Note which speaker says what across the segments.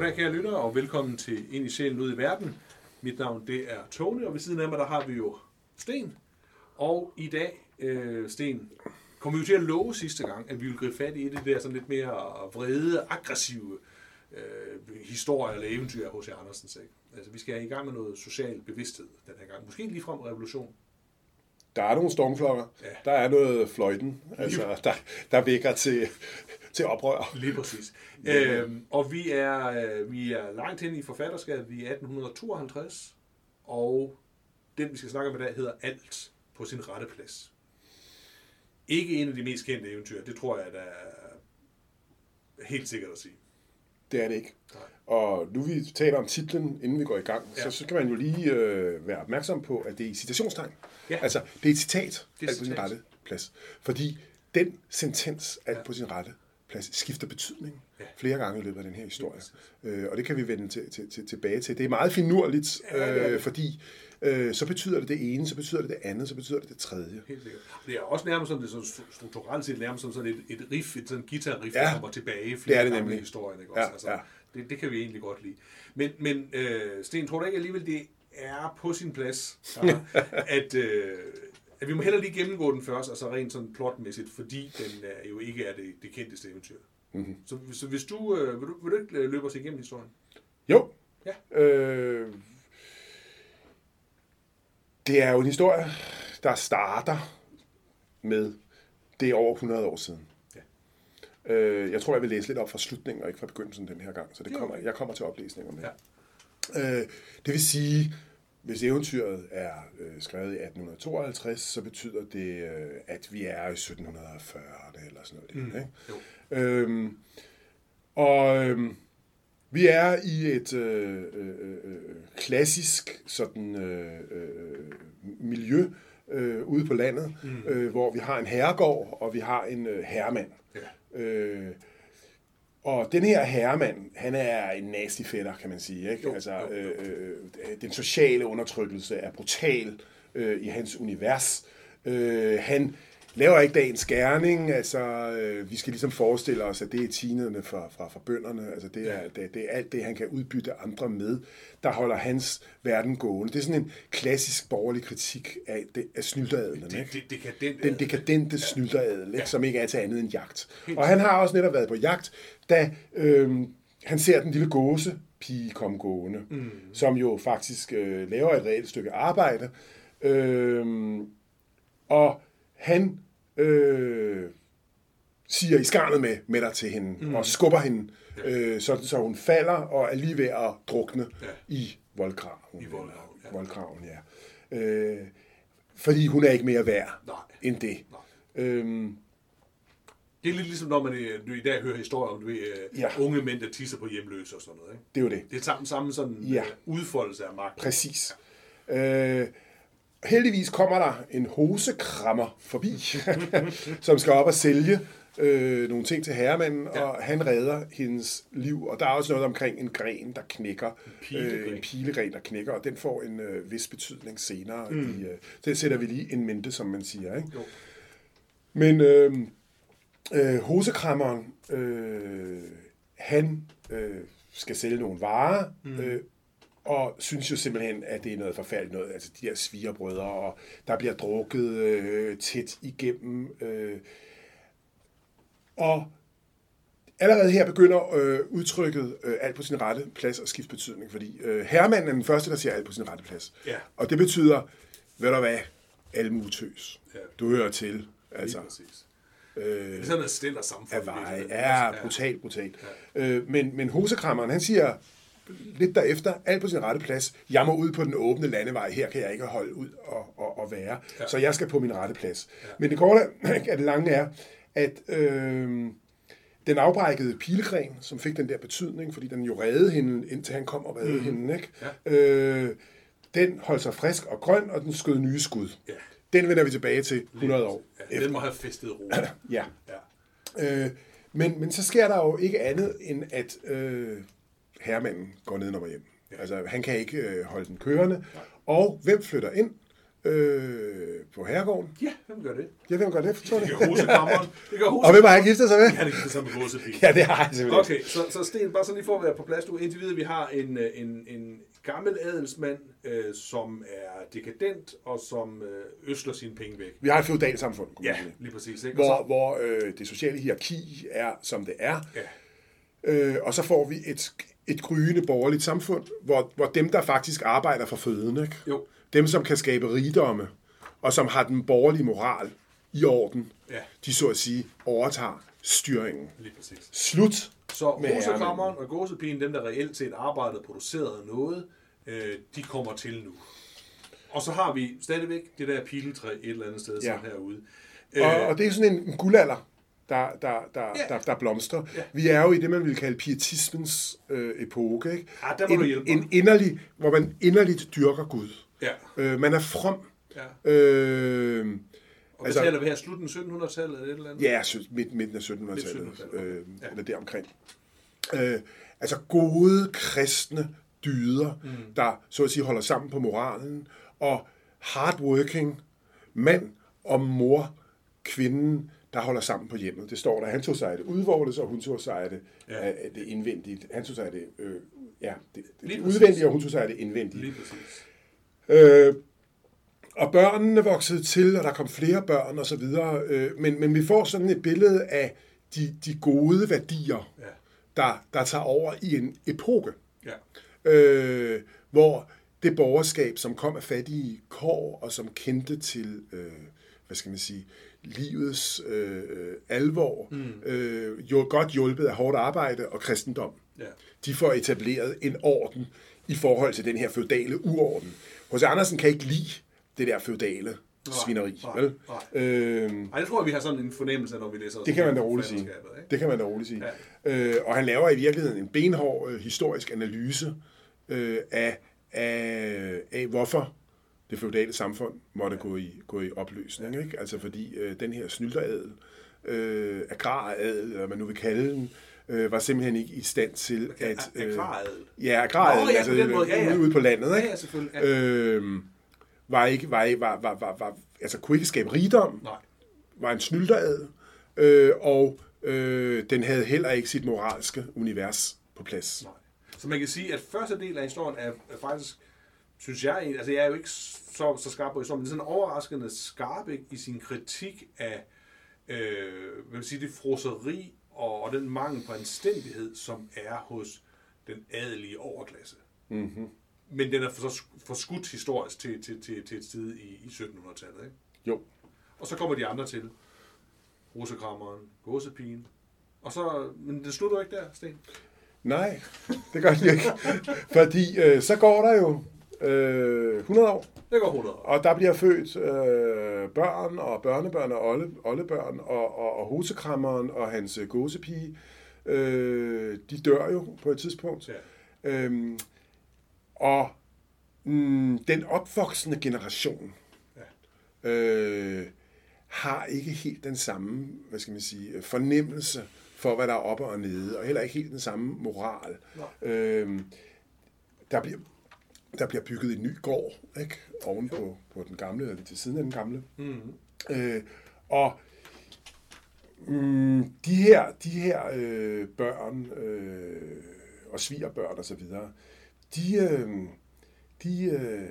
Speaker 1: Goddag kære lyttere, og velkommen til Ind i sjælen ud i verden. Mit navn det er Tony, og ved siden af mig der har vi jo Sten. Og i dag, øh, Sten, kom vi jo til at love sidste gang, at vi ville gribe fat i det der sådan lidt mere vrede, aggressive øh, historie eller eventyr hos Andersen. Ikke? Altså, vi skal i gang med noget social bevidsthed den her gang. Måske lige frem revolution.
Speaker 2: Der er nogle stormklokker. Ja. Der er noget fløjten, altså, der, der vækker til, til oprør.
Speaker 1: Lige præcis. øhm, og vi er, øh, vi er langt hen i forfatterskabet. Vi er 1852, og den, vi skal snakke om i dag, hedder Alt på sin rette plads. Ikke en af de mest kendte eventyr, det tror jeg, der er helt sikkert at sige.
Speaker 2: Det er det ikke. Nej. Og nu vi taler om titlen, inden vi går i gang, ja. så, så skal man jo lige øh, være opmærksom på, at det er i citationstegn. Ja. Altså, det er et citat, det er alt på sin rette plads. Fordi den sentens, alt ja. på sin rette plads, skifter betydning ja. flere gange i løbet af den her historie. Øh, og det kan vi vende til, til, til, tilbage til. Det er meget finurligt, ja, øh, fordi øh, så betyder det det ene, så betyder det det andet, så betyder det det tredje.
Speaker 1: Helt sikkert. Det er også nærmest sådan, det sådan strukturelt set nærmest som sådan et, et riff, et sådan guitar-riff, ja, der kommer tilbage flere det er det gange i historien. Ikke? Også? Ja, altså, ja. Det, det kan vi egentlig godt lide. Men, men øh, Sten, tror du ikke alligevel, det er på sin plads, ja, at, øh, at vi må heller lige gennemgå den først, altså rent sådan plotmæssigt, fordi den er jo ikke er det, det kendteste eventyr. Mm-hmm. Så, så hvis du, øh, vil du, vil du ikke løbe os igennem historien?
Speaker 2: Jo. Ja. Øh, det er jo en historie, der starter med det er over 100 år siden. Øh, jeg tror, jeg vil læse lidt op fra slutningen, og ikke fra begyndelsen den her gang, så det kommer, jeg kommer til oplæsning om det. Ja. Øh, det vil sige, hvis eventyret er øh, skrevet i 1852, så betyder det, øh, at vi er i 1740'erne eller sådan noget. Mm. Ikke? Jo. Øhm, og øh, vi er i et øh, øh, øh, klassisk sådan øh, øh, miljø øh, ude på landet, mm. øh, hvor vi har en herregård, og vi har en øh, herremand. Øh, og den her herremand, han er en nasty fætter, kan man sige. Ikke? Jo, altså, jo, jo. Øh, øh, den sociale undertrykkelse er brutal øh, i hans univers. Øh, han laver ikke dagens skærning. Altså, øh, vi skal ligesom forestille os, at det er tinerne fra, fra, fra bønderne. Altså, det er, det, det er alt det, han kan udbytte andre med, der holder hans verden gående. Det er sådan en klassisk borgerlig kritik af, det, af snylderadelen. Det,
Speaker 1: det, det, det
Speaker 2: den dekadente ja. snylderadel, ja. som ikke er til andet end jagt. Helt og han har også netop været på jagt, da øh, han ser den lille gåse pige komme gående, mm. som jo faktisk øh, laver et reelt stykke arbejde. Øh, og han øh, siger i skarnet med, med dig til hende, mm. og skubber hende, øh, så, så hun falder og er lige ved at drukne ja. i voldgraven.
Speaker 1: I voldgraven,
Speaker 2: ja. Voldgraven, ja. Øh, fordi hun er ikke mere værd Nej. end det. Nej. Øhm,
Speaker 1: det er lidt ligesom, når man øh, du i dag hører historier om du ved, øh, ja. unge mænd, der tisser på hjemløse og sådan noget. Ikke?
Speaker 2: Det er jo det.
Speaker 1: Det er samme, samme sådan ja. udfoldelse af magt.
Speaker 2: Præcis. Øh, Heldigvis kommer der en hosekrammer forbi, som skal op og sælge øh, nogle ting til herremanden, ja. og han redder hendes liv. Og der er også noget omkring en gren, der knækker. En pilegren. Øh, en pilegren, der knækker, og den får en øh, vis betydning senere. Mm. I, øh, det sætter vi lige en mente, som man siger. Ikke? Jo. Men øh, øh, hosekrammeren, øh, han øh, skal sælge nogle varer, mm. øh, og synes jo simpelthen, at det er noget forfærdeligt noget. Altså de her svigerbrødre, og der bliver drukket øh, tæt igennem. Øh. Og allerede her begynder øh, udtrykket øh, alt på sin rette plads at skifte betydning, fordi øh, herremanden er den første, der siger alt på sin rette plads. Ja. Og det betyder, ved du hvad, almutøs. Ja. Du hører til. Altså,
Speaker 1: Øh, det er sådan et stille samfund.
Speaker 2: Af ja, brutalt, brutalt. Ja. Øh, men, men hosekrammeren, han siger, lidt derefter, alt på sin rette plads. Jeg må ud på den åbne landevej. Her kan jeg ikke holde ud og, og, og være. Ja. Så jeg skal på min rette plads. Ja. Men det korte af det lange er, at øh, den afbrækkede pilegren, som fik den der betydning, fordi den jo reddede hende, indtil han kom og reddede mm. hende, ikke? Ja. Øh, den holdt sig frisk og grøn, og den skød nye skud. Ja. Den vender vi tilbage til 100 år
Speaker 1: ja, efter. Den må have festet ro.
Speaker 2: ja. ja. Øh, men, men så sker der jo ikke andet, end at øh, herremanden går ned og hjem. Altså, han kan ikke øh, holde den kørende. Nej. Og hvem flytter ind? øh, på herregården.
Speaker 1: Ja, hvem gør det?
Speaker 2: Ja, hvem gør det? For,
Speaker 1: det gør husekammeren. Det gør
Speaker 2: Og hvem har jeg giftet sig med?
Speaker 1: Ja, det giftet sig med Rosepil.
Speaker 2: ja, det har jeg simpelthen.
Speaker 1: Okay, så, så Sten, bare så lige for at være på plads, du indtil videre, vi har en, øh, en, en gammel adelsmand, øh, som er dekadent, og som øh, øsler sine penge væk.
Speaker 2: Vi har et feudalt samfund,
Speaker 1: Ja, lige præcis. Ikke?
Speaker 2: hvor,
Speaker 1: så,
Speaker 2: hvor øh, det sociale hierarki er, som det er.
Speaker 1: ja,
Speaker 2: Øh, og så får vi et, et gryende borgerligt samfund, hvor, hvor dem, der faktisk arbejder for føden, ikke?
Speaker 1: jo,
Speaker 2: dem, som kan skabe rigdomme, og som har den borgerlige moral i orden,
Speaker 1: ja,
Speaker 2: de så at sige overtager styringen.
Speaker 1: lige præcis.
Speaker 2: Slut
Speaker 1: Så
Speaker 2: med
Speaker 1: Rosekammeren og Gåsepigen, dem der reelt set arbejdede og producerede noget, øh, de kommer til nu. Og så har vi stadigvæk det der piletræ et eller andet sted, ja. Som herude.
Speaker 2: Og, og det er sådan en guldalder, der, der, der,
Speaker 1: Ja.
Speaker 2: der, der blomstrer.
Speaker 1: Ja.
Speaker 2: Vi er jo i det, man vil kalde pietismens øh, epoke. Ikke?
Speaker 1: Ah, der må du
Speaker 2: en,
Speaker 1: hjælpe mig.
Speaker 2: en inderlig, hvor man inderligt dyrker Gud.
Speaker 1: ja,
Speaker 2: Øh, man er from.
Speaker 1: ja.
Speaker 2: Øh,
Speaker 1: Og
Speaker 2: Altså-
Speaker 1: taler vi her? Slutningen af 1700-tallet eller et eller andet?
Speaker 2: ja, midt, midten af 1700-tallet.
Speaker 1: Midt 1700-tallet,
Speaker 2: Øh,
Speaker 1: Ja.
Speaker 2: Eller deromkring. Øh, altså gode kristne dyder, mm. der så at sige holder sammen på moralen, og hardworking mand og mor, kvinden, der holder sammen på hjemmet. Det står der. Han tog sig af det udvortes, og hun tog sig af det,
Speaker 1: Ja.
Speaker 2: af det indvendige. Han tog sig af det, øh, ja, det, det, udvendige, og hun tog sig af det indvendige.
Speaker 1: Lige præcis.
Speaker 2: Øh, og børnene voksede til, og der kom flere børn og så videre. Øh, men, men vi får sådan et billede af de, de gode værdier,
Speaker 1: Ja,
Speaker 2: der, der tager over i en epoke,
Speaker 1: ja,
Speaker 2: øh, hvor det borgerskab, som kom af fattige kår, og som kendte til, øh, hvad skal man sige, livets øh, alvor, mm. øh, jo godt hjulpet af hårdt arbejde og kristendom,
Speaker 1: ja.
Speaker 2: de får etableret en orden i forhold til den her feudale uorden. Hos Andersen kan ikke lide det der feudale svineri.
Speaker 1: nej,
Speaker 2: vel?
Speaker 1: nej.
Speaker 2: Øhm,
Speaker 1: Ej, jeg tror, at vi har sådan en fornemmelse, når vi læser
Speaker 2: det kan man da roligt sige. Det kan man da roligt sige. Ja. Øh, og han laver i virkeligheden en benhård øh, historisk analyse øh, af, af, af, hvorfor det feudale samfund måtte gå i, gå i opløsning. Ikke? Altså fordi øh, den her snylteradel, øh, agraradel, eller hvad man nu vil kalde den, øh, var simpelthen ikke i stand til at...
Speaker 1: Øh.
Speaker 2: Ja, agraradel,
Speaker 1: Nå, ja,
Speaker 2: altså
Speaker 1: måde, ja, ja.
Speaker 2: ude, på landet.
Speaker 1: Ja,
Speaker 2: Ikke?
Speaker 1: ja, selvfølgelig. Ja.
Speaker 2: øh, var ikke, var, var, var, var, var, altså kunne ikke skabe rigdom,
Speaker 1: Nej.
Speaker 2: var en snylteradel, øh, og øh, den havde heller ikke sit moralske univers på plads.
Speaker 1: Nej. Så man kan sige, at første del af historien er faktisk, synes jeg, altså jeg er jo ikke så, så skarp på historien, men sådan overraskende skarp ikke, i sin kritik af, øh, hvad vil sige, det froseri og, og den mangel på anstændighed, som er hos den adelige overklasse.
Speaker 2: Mm-hmm.
Speaker 1: Men den er for, forskudt historisk til, til, til, til et sted i, i 1700-tallet. Ikke?
Speaker 2: Jo.
Speaker 1: Og så kommer de andre til. Rosekrammeren, gåsepigen. Og så, men det slutter jo ikke der, Sten.
Speaker 2: Nej, det gør de ikke. Fordi øh, så går der jo øh, 100 år,
Speaker 1: Det går 100 år.
Speaker 2: og der bliver født øh, børn og børnebørn og olle, oldebørn, og, og, og hosekrammeren og hans gåsepige, øh, de dør jo på et tidspunkt.
Speaker 1: Ja.
Speaker 2: Øhm, og mm, den opvoksende generation øh, har ikke helt den samme, hvad skal man sige, fornemmelse for, hvad der er oppe og nede, og heller ikke helt den samme moral. Øhm, der, bliver, der bliver bygget en ny gård, ikke? Oven på, på den gamle, eller til siden af den gamle.
Speaker 1: Mm-hmm.
Speaker 2: Øh, og mm, de her, de her øh, børn øh, og svigerbørn og så videre, de, øh, de øh,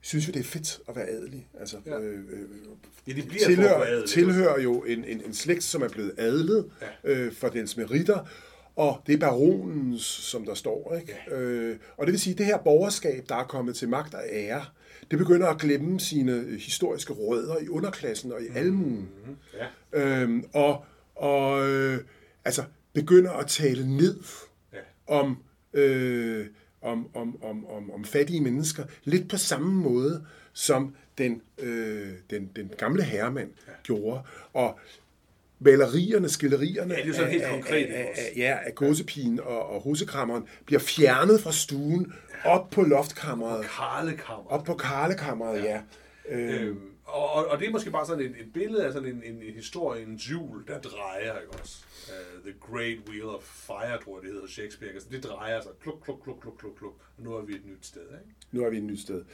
Speaker 2: synes jo, det er fedt at være adelig. Altså,
Speaker 1: Ja.
Speaker 2: øh, øh,
Speaker 1: Ja, de bliver
Speaker 2: tilhører,
Speaker 1: forædlet,
Speaker 2: tilhører jo en, en, en slægt, som er blevet adlet
Speaker 1: Ja.
Speaker 2: øh, for dens meritter, og det er baronens, som der står. Ikke? Øh, og det vil sige, at det her borgerskab, der er kommet til magt og ære, det begynder at glemme sine øh, historiske rødder i underklassen og i almuen.
Speaker 1: Mm-hmm. Ja.
Speaker 2: Øhm, og og øh, altså begynder at tale ned
Speaker 1: Ja.
Speaker 2: om, øh, om, om, om, om, om fattige mennesker, lidt på samme måde, som den, øh, den, den gamle herremand ja. gjorde. Og malerierne, skilderierne
Speaker 1: Ja, det er sådan helt
Speaker 2: af,
Speaker 1: konkret,
Speaker 2: af, af, ja, af gåsepigen og, og hosekrammeren bliver fjernet fra stuen op på loftkammeret,
Speaker 1: Karlekammer.
Speaker 2: op på karlekammeret, ja. ja. Øh,
Speaker 1: Øhm, og, og, det er måske bare sådan et, et billede af sådan en, en, en historie, en hjul, der drejer, ikke også? Uh, the Great Wheel of Fire, tror jeg, det hedder Shakespeare. Altså, det drejer sig kluk, kluk, kluk, kluk, kluk, kluk. Nu er vi et nyt sted, ikke?
Speaker 2: Nu er vi et nyt sted.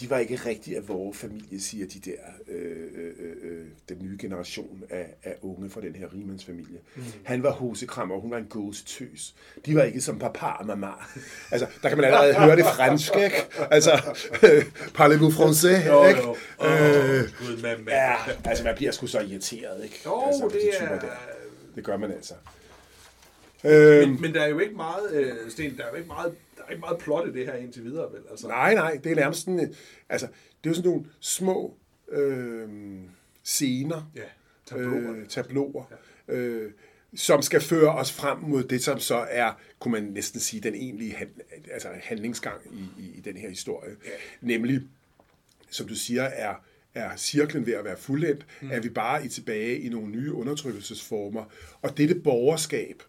Speaker 2: De var ikke rigtig af vores familie, siger de der, øh, øh, øh, den nye generation af, af unge fra den her rimandsfamilie. Mm. Han var hosekrammer, og hun var en gåsetøs. De var ikke som papa og mama. Altså, der kan man allerede høre det fransk, ikke? Altså, øh, parlez-vous français, jo, ikke? Jo. Oh, øh, Gud, man, man. Ja, altså man bliver sgu så irriteret, ikke?
Speaker 1: Jo,
Speaker 2: altså,
Speaker 1: det de er... Der.
Speaker 2: Det gør man altså.
Speaker 1: Øh, men, men der er jo ikke meget, øh, Sten, der er jo ikke meget der er ikke meget plot i det her indtil videre, vel? Altså.
Speaker 2: Nej, nej, det er nærmest sådan, altså, det er jo sådan nogle små øh, scener,
Speaker 1: ja, tabloer,
Speaker 2: øh, tabloer ja. øh, som skal føre os frem mod det, som så er, kunne man næsten sige, den egentlige hand, altså handlingsgang i, i, i den her historie. Ja. Nemlig, som du siger, er, er cirklen ved at være fuldendt, mm. er vi bare i tilbage i nogle nye undertrykkelsesformer. Og dette borgerskab,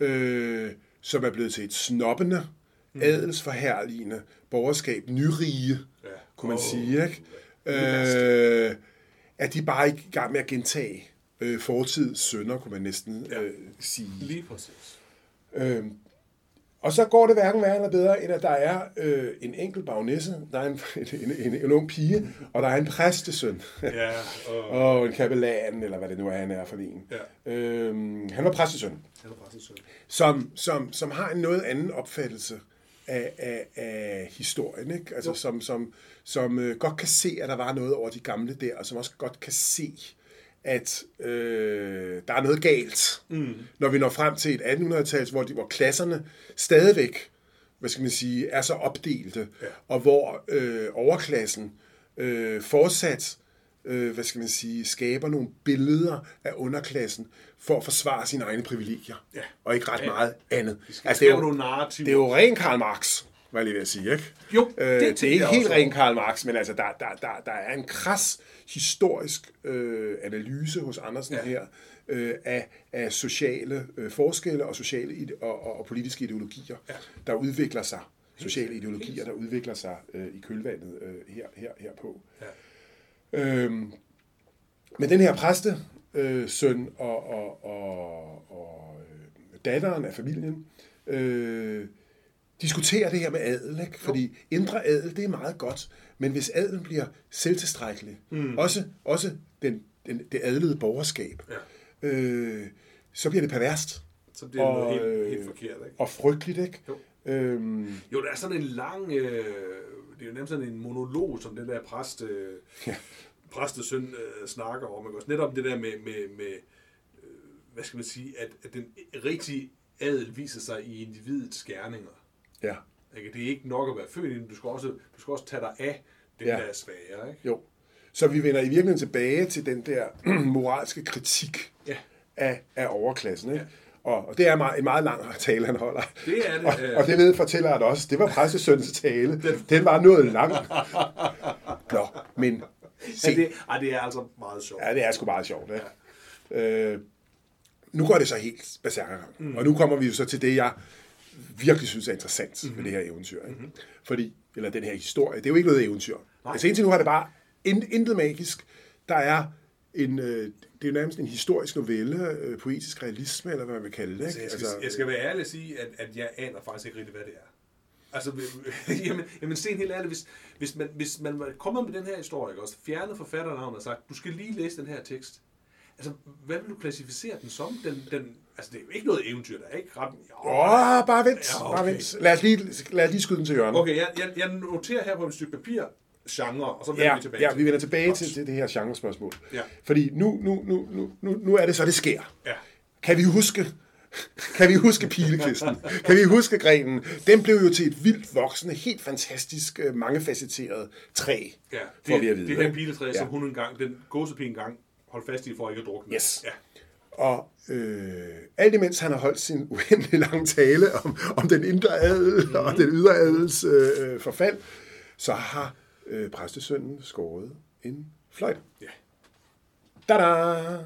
Speaker 2: øh, som er blevet til et snobbende, mm. adelsforherligende borgerskab, nyrige, ja. kunne man oh. sige, ikke? Øh, er de bare i gang med at gentage øh, fortidens sønder, kunne man næsten ja. øh, sige.
Speaker 1: Lige præcis.
Speaker 2: Øh, og så går det hverken værre eller bedre, end at der er øh, en enkelt bagnæsse, der er en, en, en, en ung pige, og der er en præstesøn.
Speaker 1: Ja,
Speaker 2: og... og en kapellan, eller hvad det nu er, han er for en. Ja. Øhm, han var præstesøn.
Speaker 1: Han var præstesøn.
Speaker 2: Som, som, som har en noget anden opfattelse af, af, af historien, ikke? Altså, som, som, som øh, godt kan se, at der var noget over de gamle der, og som også godt kan se, at øh, der er noget galt, mm. når vi når frem til et 1800-tals, hvor, de, hvor klasserne stadigvæk hvad skal man sige, er så opdelte, ja. og hvor øh, overklassen øh, fortsat øh, hvad skal man sige, skaber nogle billeder af underklassen for at forsvare sine egne privilegier, ja. og ikke ret ja. meget andet.
Speaker 1: Altså, det, er jo,
Speaker 2: det er jo ren Karl Marx, var jeg lige ved at sige, ikke?
Speaker 1: Jo,
Speaker 2: øh, det, det er ikke helt ren Karl Marx, men altså, der, der, der, der er en kras historisk øh, analyse hos Andersen ja. her, øh, af, af sociale øh, forskelle og sociale og, og, og politiske ideologier, ja. der udvikler sig. Sociale ideologier, der udvikler sig øh, i kølvandet øh, her, her, herpå. Ja. Øhm, men den her præste, øh, søn og, og, og, og øh, datteren af familien, øh, diskuterer det her med adel, ikke? fordi indre adel, det er meget godt, men hvis adelen bliver selvtilstrækkelig, mm. også, også den, den, det adlede borgerskab, ja. øh, så bliver det perverst.
Speaker 1: Så bliver det og, noget helt, helt forkert, ikke?
Speaker 2: Og frygteligt, ikke?
Speaker 1: Jo. Øhm, jo, der er sådan en lang... Øh, det er jo nemt sådan en monolog, som den der præst... Øh, ja præstesøn øh, snakker om. Ikke? Også netop det der med, med, med øh, hvad skal man sige, at, at den rigtige adel viser sig i individets gerninger.
Speaker 2: Ja.
Speaker 1: Ikke? Det er ikke nok at være født i du skal også, du skal også tage dig af den, ja. der er svære. Ikke?
Speaker 2: Jo. Så vi vender i virkeligheden tilbage til den der moralske kritik
Speaker 1: ja.
Speaker 2: af, af overklassen. Ikke? Ja. Og, og det er meget, en meget lang tale, han holder.
Speaker 1: Det er det.
Speaker 2: Og, og det ved fortælleren også. Det var præstesøns tale. Den, den var noget lang. Nå, men
Speaker 1: Se. Ja, det, ej, det er altså meget sjovt.
Speaker 2: Ja, det er sgu meget sjovt. Ja. Øh, nu går det så helt berserker. Mm. Og nu kommer vi jo så til det, jeg virkelig synes er interessant mm-hmm. med det her eventyr. Ikke? Mm-hmm. Fordi, eller den her historie, det er jo ikke noget eventyr. Nej. Altså indtil nu har det bare intet magisk. Der er en, øh, det er jo nærmest en historisk novelle, øh, poetisk realisme, eller hvad man vil kalde det. Ikke?
Speaker 1: Altså, jeg, skal, altså, jeg skal være ærlig at sige, at, at jeg aner faktisk ikke rigtig, hvad det er. Altså, jamen, jamen sten helt ærligt, hvis, hvis, man, hvis man kommer med den her historie, ikke, også fjernet forfatternavnet og sagt, du skal lige læse den her tekst, altså, hvad vil du klassificere den som? Den, den, altså, det er jo ikke noget eventyr, der er ikke ret...
Speaker 2: Åh, oh, bare vent, ja, okay. bare vent. Lad os, lige, lad os lige skyde den til hjørnet.
Speaker 1: Okay, jeg, jeg, jeg noterer her på et stykke papir, genre, og så vender
Speaker 2: ja,
Speaker 1: vi tilbage
Speaker 2: Ja, vi vender tilbage til, til det her genre-spørgsmål.
Speaker 1: Ja.
Speaker 2: Fordi nu, nu, nu, nu, nu, nu er det så, det sker.
Speaker 1: Ja.
Speaker 2: Kan vi huske, kan vi huske pilekvisten? Kan vi huske grenen? Den blev jo til et vildt voksende, helt fantastisk, øh, mangefacetteret træ,
Speaker 1: ja, det, vi at vide. Det her piletræ, ja. som hun engang, den gåsepige engang, holdt fast i for ikke at drukne.
Speaker 2: Yes. Ja. Og øh, alt imens han har holdt sin uendelig lange tale om, om den indre adel mm. og den ydre adels øh, forfald, så har øh, præstesønnen skåret en fløjt.
Speaker 1: Ja.
Speaker 2: Da-da!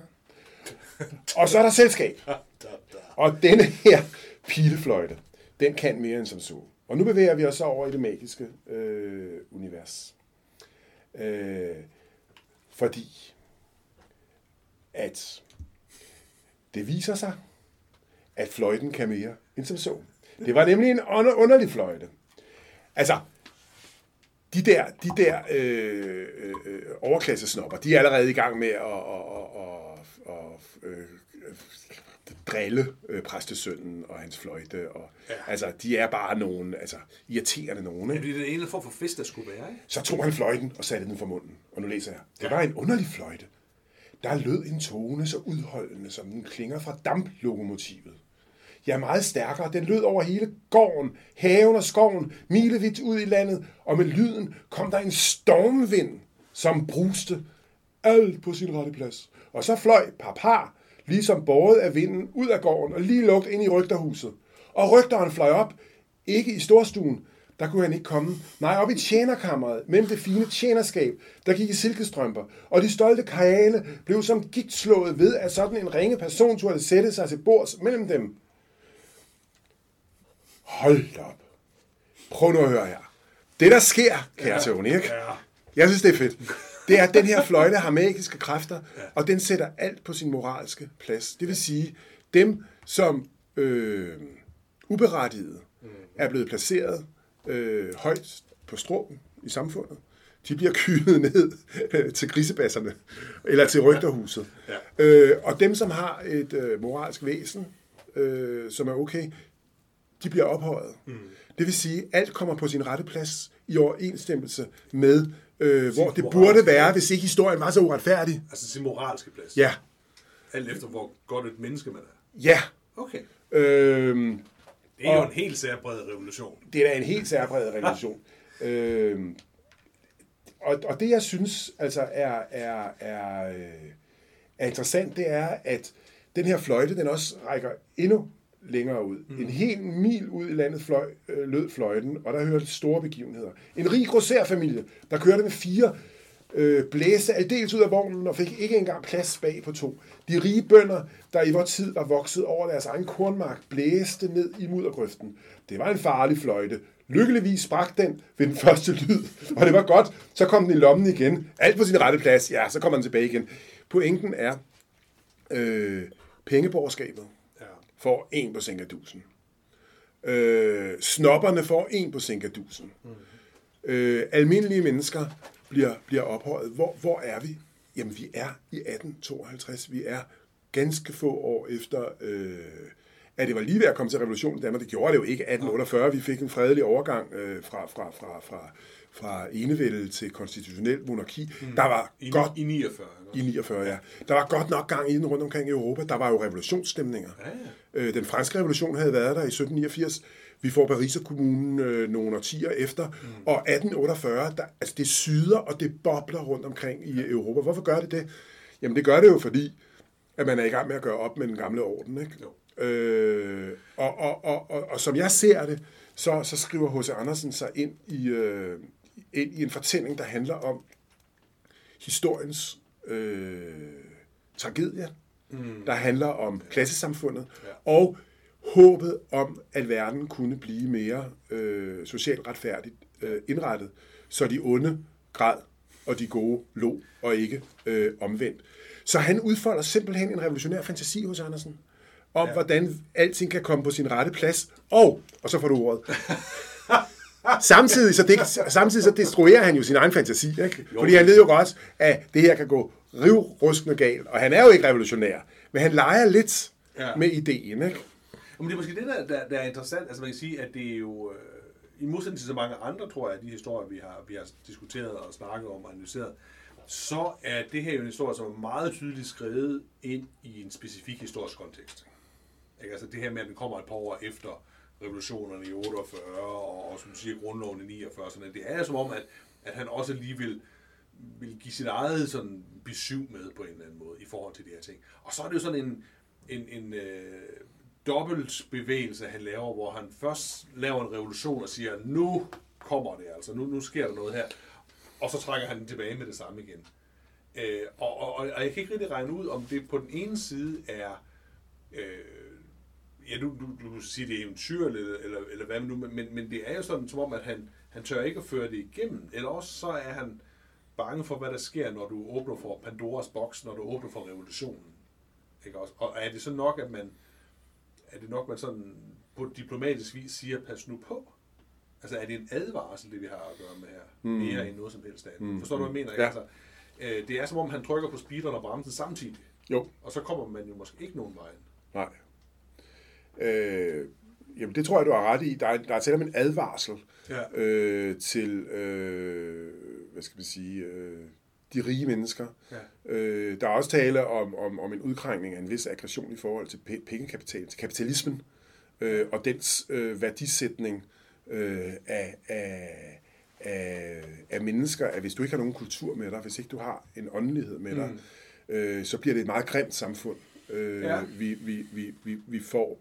Speaker 2: Og så er der selskab. Og denne her pilefløjte, den kan mere end som så. Og nu bevæger vi os over i det magiske øh, univers. Øh, fordi at det viser sig, at fløjten kan mere end som så. Det var nemlig en under, underlig fløjte. Altså, de der, de der øh, øh, overklassesnopper, de er allerede i gang med at, at, at, at, at, at drille øh, præstesønnen og hans fløjte. Og, ja. Altså, de er bare nogen altså, irriterende nogen.
Speaker 1: Ikke? Ja, det er den ene form for fest, der skulle være. Ikke?
Speaker 2: Så tog han fløjten og satte den for munden. Og nu læser jeg. Det ja. var en underlig fløjte. Der lød en tone så udholdende, som den klinger fra damplokomotivet. Ja, meget stærkere. Den lød over hele gården, haven og skoven, milevidt ud i landet, og med lyden kom der en stormvind, som bruste alt på sin rette plads. Og så fløj papar, ligesom båret af vinden ud af gården og lige lugt ind i rygterhuset. Og rygteren fløj op, ikke i storstuen, der kunne han ikke komme. Nej, op i tjenerkammeret, mellem det fine tjenerskab, der gik i silkestrømper, og de stolte kajale blev som gik slået ved, at sådan en ringe person turde sætte sig til bords mellem dem. Hold op. Prøv nu at høre her. Det, der sker, kære ja, Tony, ikke? Ja. Jeg synes, det er fedt det er, at den her fløjte har magiske kræfter, ja. og den sætter alt på sin moralske plads. Det vil sige, dem, som øh, uberettiget mm. er blevet placeret øh, højt på stråen i samfundet, de bliver kylet ned øh, til grisebasserne, eller til rygterhuset. Ja. Øh, og dem, som har et øh, moralsk væsen, øh, som er okay, de bliver ophøjet. Mm. Det vil sige, at alt kommer på sin rette plads i overensstemmelse med øh, hvor det burde være, hvis ikke historien var så uretfærdig.
Speaker 1: Altså sin moralske plads?
Speaker 2: Ja.
Speaker 1: Alt efter, hvor godt et menneske man er?
Speaker 2: Ja.
Speaker 1: Okay. Øhm, det er jo en helt særbred revolution.
Speaker 2: Det er da en helt særbred revolution. øhm, og, og det, jeg synes altså er, er, er, øh, er interessant, det er, at den her fløjte, den også rækker endnu længere ud. Mm. En hel mil ud i landet fløj, øh, lød fløjten, og der hørte store begivenheder. En rig grosserfamilie, der kørte med fire øh, blæste aldeles ud af vognen og fik ikke engang plads bag på to. De rige bønder, der i vores tid var vokset over deres egen kornmark, blæste ned i muddergrøften. Det var en farlig fløjte. Lykkeligvis sprak den ved den første lyd, og det var godt. Så kom den i lommen igen. Alt på sin rette plads. Ja, så kom den tilbage igen. Pointen er øh, pengeborgerskabet får en på Sinkadusen. Øh, snopperne får en på Sinkadusen. Mm. Øh, almindelige mennesker bliver, bliver ophøjet. Hvor, hvor er vi? Jamen, vi er i 1852. Vi er ganske få år efter, øh, at det var lige ved at komme til revolutionen i Danmark. Det gjorde det jo ikke 1848. Vi fik en fredelig overgang øh, fra, fra, fra, fra, fra enevælde til konstitutionel monarki. Mm. Der var
Speaker 1: I,
Speaker 2: godt...
Speaker 1: I 49.
Speaker 2: I 49, ja. Der var godt nok gang i den rundt omkring i Europa. Der var jo revolutionsstemninger. Ja, ja. Øh, den franske revolution havde været der i 1789. Vi får Pariserkommunen øh, nogle årtier efter. Mm. Og 1848, der, altså det syder og det bobler rundt omkring i Europa. Hvorfor gør det det? Jamen det gør det jo, fordi at man er i gang med at gøre op med den gamle orden. Ikke? Jo. Øh, og, og, og, og, og som jeg ser det, så, så skriver H.C. Andersen sig ind i, øh, ind i en fortælling, der handler om historiens øh, tragedie, mm. der handler om klassesamfundet, ja. og håbet om, at verden kunne blive mere øh, socialt retfærdigt øh, indrettet, så de onde græd, og de gode lå, og ikke øh, omvendt. Så han udfolder simpelthen en revolutionær fantasi hos Andersen, om ja. hvordan alting kan komme på sin rette plads, og, og så får du ordet, samtidig, så det, samtidig så destruerer han jo sin egen fantasi, ikke? fordi han ved jo godt, at det her kan gå rivruskende galt, og han er jo ikke revolutionær, men han leger lidt ja. med ideen. Ikke?
Speaker 1: Men det er måske det, der, der, der er interessant. Altså man kan sige, at det er jo, øh, i modsætning til så mange andre, tror jeg, de historier, vi har, vi har diskuteret og snakket om og analyseret, så er det her jo en historie, som er meget tydeligt skrevet ind i en specifik historisk kontekst. Ikke? Altså det her med, at den kommer et par år efter revolutionerne i 48 og, og som du siger, grundloven i 49. Sådan, det er som om, at, at han også lige vil, vil give sit eget sådan besøg med på en eller anden måde i forhold til de her ting. Og så er det jo sådan en, en, en øh, dobbelt bevægelse, han laver, hvor han først laver en revolution og siger, nu kommer det altså, nu, nu sker der noget her. Og så trækker han den tilbage med det samme igen. Øh, og, og, og jeg kan ikke rigtig regne ud, om det på den ene side er øh, ja, du, du, du kan sige, det er eventyr, eller, eller, eller hvad nu, men, men det er jo sådan, som om, at han, han tør ikke at føre det igennem, eller også så er han bange for, hvad der sker, når du åbner for Pandoras boks, når du åbner for revolutionen. Ikke også? Og er det så nok, at man, er det nok, man sådan på diplomatisk vis siger, pas nu på? Altså er det en advarsel, det vi har at gøre med her, mm. mere end noget som helst andet? Mm. Forstår du, hvad jeg mener? Ja. Altså, øh, det er som om, han trykker på speederen og bremsen samtidig.
Speaker 2: Jo.
Speaker 1: Og så kommer man jo måske ikke nogen vej.
Speaker 2: Nej. Øh, jamen, det tror jeg, du har ret i. Der er, der er tale om en advarsel ja. øh, til, øh, hvad skal vi sige, øh, de rige mennesker. Ja. Øh, der er også tale om, om, om en udkrængning af en vis aggression i forhold til pengekapital, til kapitalismen, øh, og dens øh, værdisætning øh, af, af, af, af mennesker, at hvis du ikke har nogen kultur med dig, hvis ikke du har en åndelighed med dig, mm. øh, så bliver det et meget grimt samfund, øh, ja. vi, vi, vi, vi, vi får.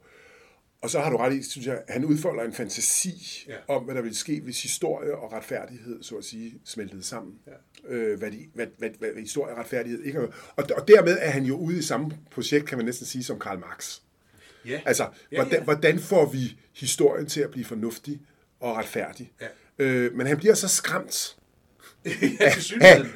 Speaker 2: Og så har du ret i, synes jeg, han udfolder en fantasi ja. om, hvad der ville ske, hvis historie og retfærdighed, så at sige, smeltede sammen. Ja. Øh, hvad, de, hvad, hvad, hvad, hvad historie og retfærdighed ikke har og, og dermed er han jo ude i samme projekt, kan man næsten sige, som Karl Marx. Ja. Altså, ja, hvordan, ja. hvordan får vi historien til at blive fornuftig og retfærdig? Ja. Øh, men han bliver så skræmt af,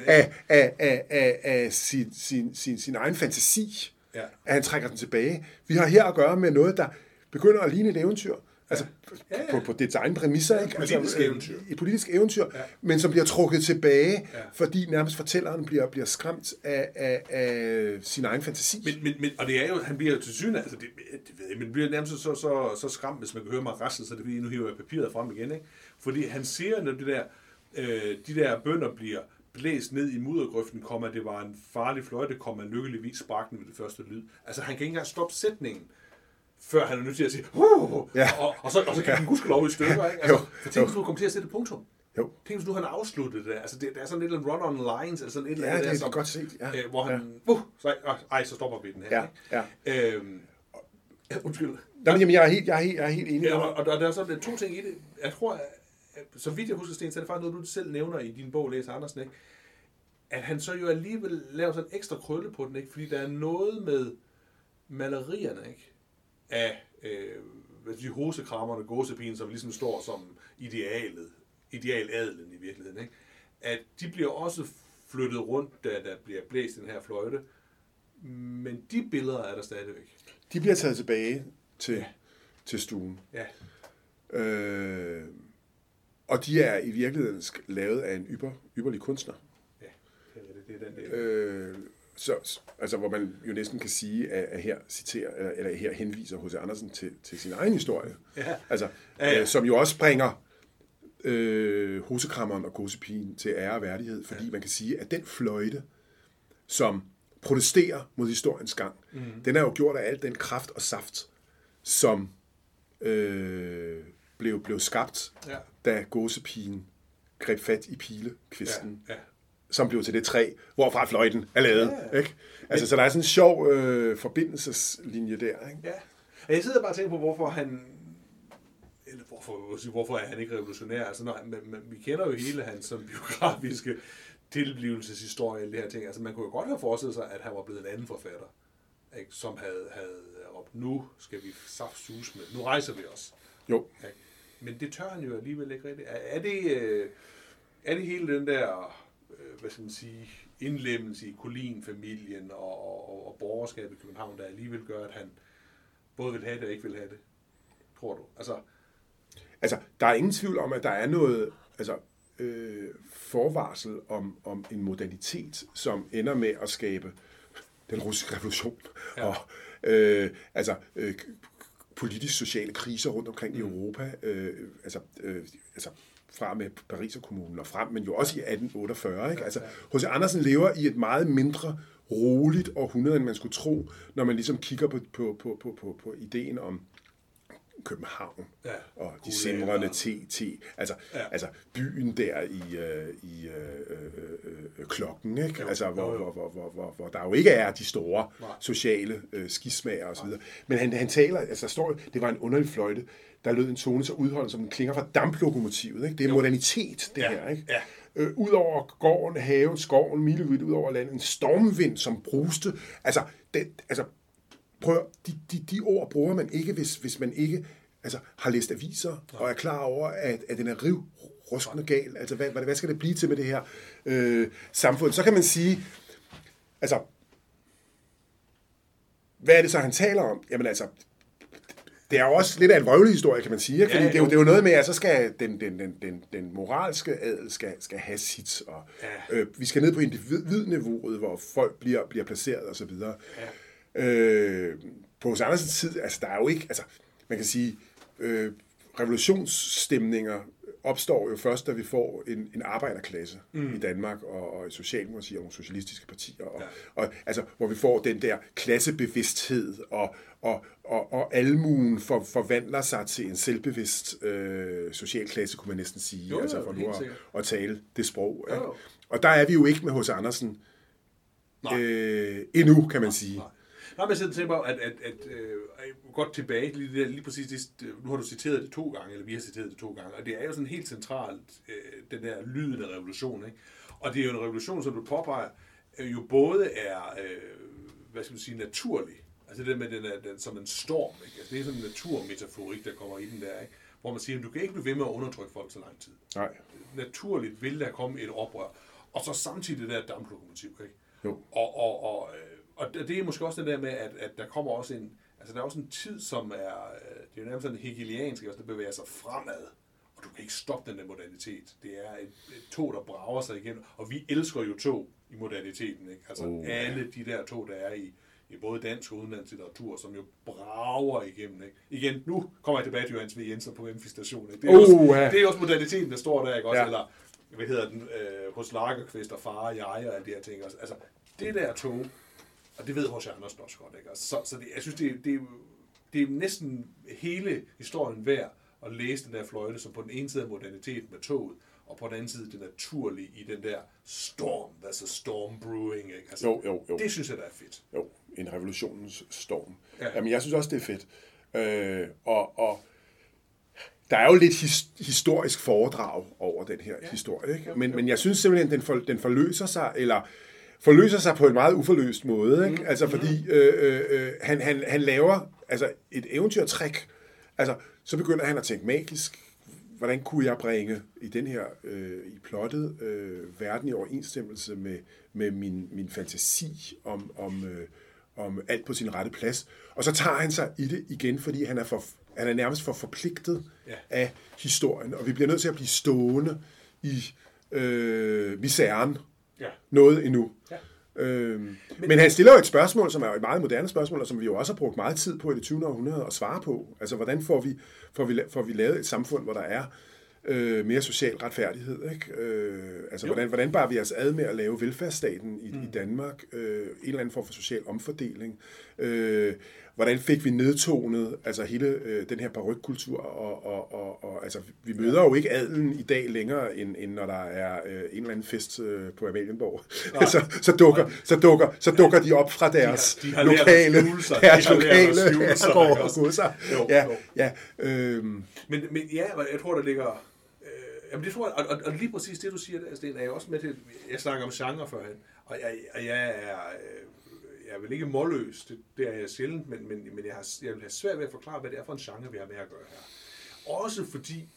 Speaker 2: af, af, af, af, af sin, sin, sin, sin egen fantasi, ja. at han trækker den tilbage. Vi har her at gøre med noget, der begynder at ligne et eventyr. Altså ja, ja. På, på dets egen præmisser, ikke?
Speaker 1: Et politisk
Speaker 2: altså,
Speaker 1: eventyr.
Speaker 2: Et politisk eventyr, ja. men som bliver trukket tilbage, ja. fordi nærmest fortælleren bliver, bliver skræmt af, af, af sin egen fantasi.
Speaker 1: Men, men, men, og det er jo, han bliver til syne, altså det, det ved jeg, men bliver nærmest så, så, så skræmt, hvis man kan høre mig rasle, så det fordi, nu hiver jeg papiret frem igen, ikke? Fordi han siger, når det der, øh, de der bønder bliver blæst ned i muddergrøften, kommer, det var en farlig fløjte, kommer lykkeligvis sprak den ved det første lyd. Altså han kan ikke engang stoppe sætningen før han er nødt til at sige, ja. og, og, så, og så kan ja. han lov i stykker. Ikke? Altså, jo. For tænk, hvis du kommer til at sætte punktum. Jo. Tænk, hvis nu han afsluttet det. Altså, det, der er sådan lidt en run on lines, eller sådan et eller
Speaker 2: andet. Ja, det er
Speaker 1: som,
Speaker 2: godt set. Ja.
Speaker 1: Øh, hvor han, ja. uh, så, ej, så stopper vi den her. Ja. Ja. Øhm, ja, undskyld.
Speaker 2: Nå, jamen, jeg er helt, jeg er helt, jeg er helt enig.
Speaker 1: Ja, og, og, der er sådan to ting i det. Jeg tror, at, så vidt jeg husker, Sten, så er det faktisk noget, du selv nævner i din bog, Læs Andersen, ikke? at han så jo alligevel laver sådan en ekstra krølle på den, ikke? fordi der er noget med malerierne, ikke? Af øh, de hosekrammerne, gåsepinen, som ligesom står som idealet, idealadlen i virkeligheden, ikke? at de bliver også flyttet rundt, da der bliver blæst den her fløjte, men de billeder er der stadigvæk.
Speaker 2: De bliver taget tilbage til, ja. til stuen. Ja. Øh, og de er i virkeligheden lavet af en yber, yberlig kunstner.
Speaker 1: Ja, det er, det, det den
Speaker 2: del. Øh, så, altså, hvor man jo næsten kan sige, at, at her citerer, eller, eller her henviser H.C. Andersen til, til sin egen historie. Ja. Altså, ja, ja. Øh, som jo også bringer øh, hosekrammeren og gåsepien til ære og værdighed, fordi ja. man kan sige, at den fløjte, som protesterer mod historiens gang, mm. den er jo gjort af al den kraft og saft, som øh, blev, blev skabt, ja. da gåsepien greb fat i pilekvisten ja. Ja som blev til det træ, hvorfra fløjten er lavet. Ja. Ikke? Altså, så der er sådan en sjov øh, forbindelseslinje der. Ikke?
Speaker 1: Ja. Jeg sidder bare og tænker på, hvorfor han eller hvorfor, hvorfor er han ikke revolutionær? Altså, når, man, man, vi kender jo hele hans som biografiske tilblivelseshistorie, det her ting. Altså, man kunne jo godt have forestillet sig, at han var blevet en anden forfatter, ikke? som havde, havde op, nu skal vi saft sus med, nu rejser vi os.
Speaker 2: Jo.
Speaker 1: Ikke? Men det tør han jo alligevel ikke rigtigt. Er, er, det, øh, er det hele den der hvad skal man sige, indlemmelse i Kolin-familien og, og, og borgerskabet i København, der alligevel gør, at han både vil have det og ikke vil have det? Tror du? Altså,
Speaker 2: altså der er ingen tvivl om, at der er noget altså, øh, forvarsel om, om en modalitet, som ender med at skabe den russiske revolution. Ja. Og, øh, altså, øh, politisk-sociale kriser rundt omkring mm. i Europa. Øh, altså, øh, altså fra med Paris-kommunen og frem, men jo også i 1848. Ikke? Altså, H.C. Andersen lever i et meget mindre roligt århundrede, end man skulle tro, når man ligesom kigger på, på, på, på, på, på ideen om København ja, og de simrende TT, altså, ja. altså byen der i, øh, i øh, øh, øh, klokken, ikke? Jo, altså, hvor, jo, jo. Hvor, hvor, hvor, hvor, hvor der jo ikke er de store Nej. sociale øh, skismager osv. Men han, han taler, altså der står, det var en underlig fløjte, der lød en tone så udholdt, som den klinger fra damplokomotivet. Ikke? Det er jo. modernitet, det ja. her. Ikke? Ja. Øh, Udover gården, haven, skoven, milevidt ud over landet, en stormvind, som bruste. Altså, det, altså prøv, de, de, de ord bruger man ikke, hvis, hvis man ikke altså, har læst aviser og er klar over, at, at den er riv ruskende gal. Altså, hvad, hvad, skal det blive til med det her øh, samfund? Så kan man sige, altså, hvad er det så, han taler om? Jamen altså, det er jo også lidt af en vrøvlig historie, kan man sige. Fordi ja, det, er jo, det er jo noget med, at så skal den, den, den, den, den moralske adel skal, skal have sit, og ja. øh, vi skal ned på individniveauet, hvor folk bliver, bliver placeret osv. Ja. Øh, på hos Andersens tid, altså der er jo ikke, altså man kan sige, øh, revolutionsstemninger opstår jo først, da vi får en, en arbejderklasse mm. i Danmark, og, og Socialdemokratiet og nogle socialistiske partier, og, ja. og, altså, hvor vi får den der klassebevidsthed, og, og, og, og almuen for, forvandler sig til en selvbevidst øh, social klasse, kunne man næsten sige, jo, altså for nu at, at tale det sprog. Jo, jo. Og der er vi jo ikke med hos Andersen øh, endnu, kan man nej, sige. Nej.
Speaker 1: Nej, men jeg sidder tænker på, at, at, at øh, godt tilbage, lige, lige præcis det, nu har du citeret det to gange, eller vi har citeret det to gange, og det er jo sådan helt centralt, øh, den der lyden af revolution, ikke? Og det er jo en revolution, som du påpeger, øh, jo både er, øh, hvad skal man sige, naturlig, altså det med den, er, den som en storm, ikke? Altså det er sådan en naturmetaforik, der kommer i den der, ikke? Hvor man siger, at du kan ikke blive ved med at undertrykke folk så lang tid.
Speaker 2: Nej.
Speaker 1: Naturligt vil der komme et oprør. Og så samtidig det der damplokomotiv, ikke? Jo. Og, og, og, øh, og det er måske også det der med, at, at der kommer også en, altså der er også en tid, som er, øh, det er jo nærmest sådan hegeliansk, også der bevæger sig fremad, og du kan ikke stoppe den der modernitet. Det er et, et tog, der brager sig igen, og vi elsker jo tog i moderniteten, ikke? Altså oh. alle de der tog, der er i, i både dansk og udenlandsk litteratur, som jo brager igennem. Ikke? Igen, nu kommer jeg tilbage til Johannes V. Jensen på Memphis Station. Ikke? Det, er uh, også, ja. det er også moderniteten, der står der, ikke? Også, ja. eller hvad hedder den, øh, hos Lagerqvist og far og jeg og alle de her ting. Også. Altså, det der tog, og det ved H.C. Andersen også godt. Ikke? Så, så det, jeg synes, det, det, det er næsten hele historien værd at læse den der fløjte, som på den ene side er modernitet med toget, og på den anden side det naturlige i den der storm, altså storm brewing. Ikke? Altså,
Speaker 2: jo, jo, jo.
Speaker 1: Det synes jeg, der er fedt.
Speaker 2: Jo, en revolutionens storm. Ja. Jamen, jeg synes også, det er fedt. Øh, og, og der er jo lidt his, historisk foredrag over den her ja. historie, ikke? Men, men jeg synes simpelthen, den, for, den forløser sig, eller forløser sig på en meget uforløst måde. Ikke? Mm. Altså fordi øh, øh, øh, han, han, han laver altså et eventyrtræk. Altså, så begynder han at tænke magisk. Hvordan kunne jeg bringe i den her øh, i plottet øh, verden i overensstemmelse med, med min, min fantasi om, om, øh, om alt på sin rette plads. Og så tager han sig i det igen, fordi han er, for, han er nærmest for forpligtet ja. af historien. Og vi bliver nødt til at blive stående i øh, misæren ja. noget endnu. Ja. Øhm, men, men han stiller jo et spørgsmål, som er et meget moderne spørgsmål, og som vi jo også har brugt meget tid på i det 20. århundrede at svare på. Altså, hvordan får vi, får vi, får vi lavet et samfund, hvor der er øh, mere social retfærdighed. Ikke? Øh, altså, hvordan, hvordan bare vi os ad med at lave velfærdsstaten i, mm. i Danmark? Øh, en eller anden form for social omfordeling. Øh, hvordan fik vi nedtonet altså hele øh, den her parykkultur? Og, og, og, og, altså, vi møder jo ikke adelen i dag længere, end, end når der er øh, en eller anden fest øh, på Amalienborg. så, så, dukker, så, dukker, så dukker de op fra deres de har, de har lokale, deres de lokale sig. Ja, ja, øh,
Speaker 1: men, men ja, jeg tror, der ligger Jamen det tror jeg, og, og, og lige præcis det, du siger der, Sten, er jeg også med til, jeg snakker om genre førhen, og jeg, og jeg er, øh, jeg er vel ikke målløs, det, det er jeg sjældent, men, men, men jeg, har, jeg vil have svært ved at forklare, hvad det er for en genre, vi har med at gøre her. Også fordi,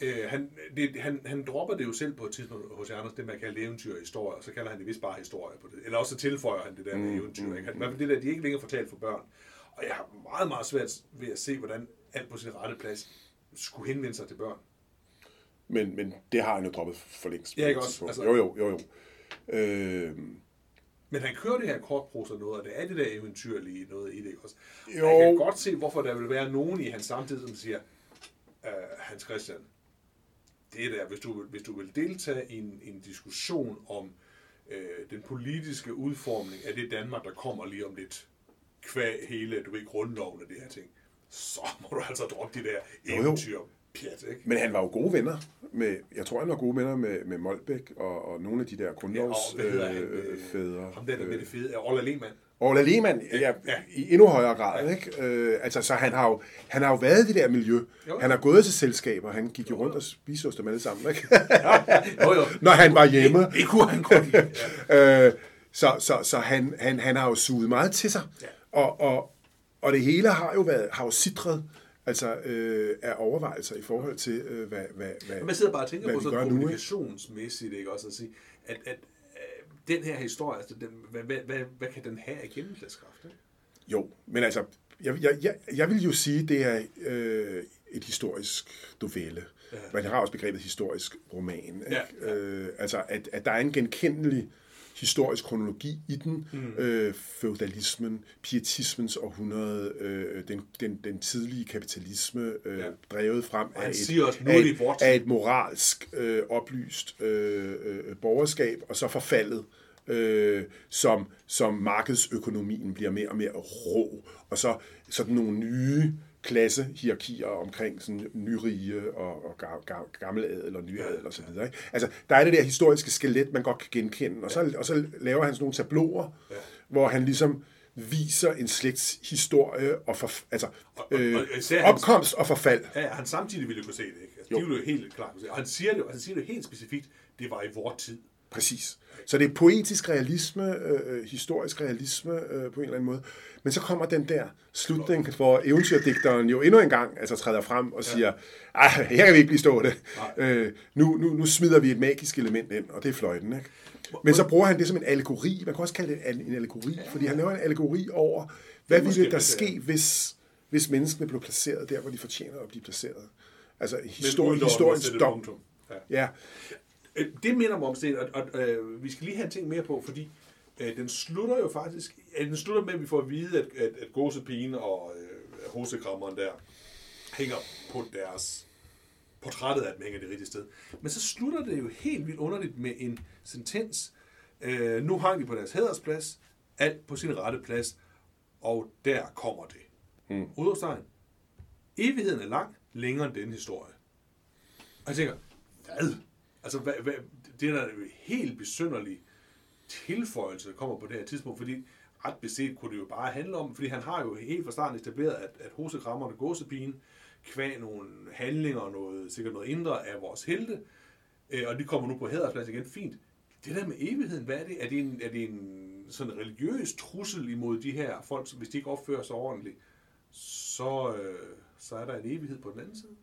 Speaker 1: øh, han, det, han, han dropper det jo selv på et tidspunkt hos Anders, det man kalder eventyr og historie, og så kalder han det vist bare historie på det. Eller også tilføjer han det der med mm, eventyr. Mm, ikke? Han, det der, de ikke længere fortalt for børn. Og jeg har meget, meget svært ved at se, hvordan alt på sin rette plads skulle henvende sig til børn.
Speaker 2: Men, men det har han jo droppet for længst.
Speaker 1: Ja, ikke også?
Speaker 2: Altså, jo, jo, jo, jo. Øh,
Speaker 1: men han kører det her kortprosa noget, og det er det der eventyrlige noget i det også. Jo. Jeg kan godt se, hvorfor der vil være nogen i hans samtid, som siger, uh, Hans Christian, det der, hvis du, hvis du vil deltage i en, en diskussion om uh, den politiske udformning af det Danmark, der kommer lige om lidt, kvæg hele, du ved, grundloven og det her ting, så må du altså droppe de der eventyr. Pjat, ikke?
Speaker 2: Men han var jo gode venner med, jeg tror, han var gode venner med, med Molbæk og, og nogle af de der grundlovsfædre. Ja, øh,
Speaker 1: øh, ham der, der med det fede, Orla Lehmann.
Speaker 2: Orla Lehmann, ja, ja, i endnu højere grad, ja. ikke? Øh, altså, så han har, jo, han har jo været i det der miljø. Jo. Han har gået til selskaber, han gik jo, jo rundt og spiste hos dem alle sammen, ikke? jo, jo. Når han var hjemme.
Speaker 1: Det, det kunne han godt
Speaker 2: ja. øh, så så, så han, han, han har jo suget meget til sig. Ja. Og, og, og det hele har jo været, har jo sidret altså øh, af overvejelser i forhold til, øh, hvad, hvad, hvad
Speaker 1: Man sidder bare og tænker på sådan kommunikationsmæssigt, ikke? Også at sige, at, at øh, den her historie, altså, den, hvad, hvad, hvad, hvad kan den have af gennemslagskraft?
Speaker 2: Jo, men altså, jeg, jeg, jeg, jeg vil jo sige, det er øh, et historisk novelle. Ja. Jeg har også begrebet historisk roman. Ikke? Ja, ja. Øh, altså, at, at der er en genkendelig historisk kronologi i den. Mm. Øh, feudalismen, pietismens århundrede, øh, den, den, den tidlige kapitalisme, øh, ja. drevet frem af et, også, af, et, af et moralsk øh, oplyst øh, øh, borgerskab, og så forfaldet øh, som, som markedsøkonomien bliver mere og mere rå, og så sådan nogle nye klassehierarkier omkring sådan nyrige og, og gammel adel og ny adel og så videre. Ikke? Altså, der er det der historiske skelet, man godt kan genkende, og så, og så laver han sådan nogle tabloer, ja. hvor han ligesom viser en slægts historie og, for, altså, øh, og, og opkomst og forfald.
Speaker 1: Ja, han samtidig ville kunne se det, ikke? Altså, jo. De ville jo helt klart kunne se. Og han siger det, han siger det helt specifikt, det var i vor tid.
Speaker 2: Præcis. Så det er poetisk realisme, øh, øh, historisk realisme øh, på en eller anden måde. Men så kommer den der slutning, hvor eventyrdigteren jo endnu en gang altså, træder frem og siger, ja. her kan vi ikke blive stående. Øh, nu, nu, nu smider vi et magisk element ind, og det er fløjten. Ikke? Men så bruger han det som en allegori. Man kan også kalde det en allegori, ja. fordi han laver en allegori over, hvad ville der ske, hvis, hvis menneskene blev placeret der, hvor de fortjener at blive placeret. Altså histori- historiens dom. Ja. ja.
Speaker 1: Øh, det minder mig om stedet, og, og øh, vi skal lige have en ting mere på, fordi øh, den slutter jo faktisk, øh, den slutter med, at vi får at vide, at, at, at gåsepigen og øh, hosekrammeren der hænger på deres portrættet af dem hænger det rigtige sted. Men så slutter det jo helt vildt underligt med en sentens. Øh, nu hang de på deres hædersplads, alt på sin rette plads, og der kommer det. Mm. Udopstegn. Evigheden er lang, længere end den historie. Og jeg tænker, hvad? Altså, hvad, hvad, det er da en helt besynderlig tilføjelse, der kommer på det her tidspunkt, fordi ret beset kunne det jo bare handle om, fordi han har jo helt fra starten etableret, at, at hosekrammerne gåsepigen, kvæg nogle handlinger, noget, sikkert noget indre af vores helte, øh, og de kommer nu på hædersplads igen, fint. Det der med evigheden, hvad er det? Er det en, er det en sådan religiøs trussel imod de her folk, hvis de ikke opfører sig ordentligt, så, øh, så er der en evighed på den anden side?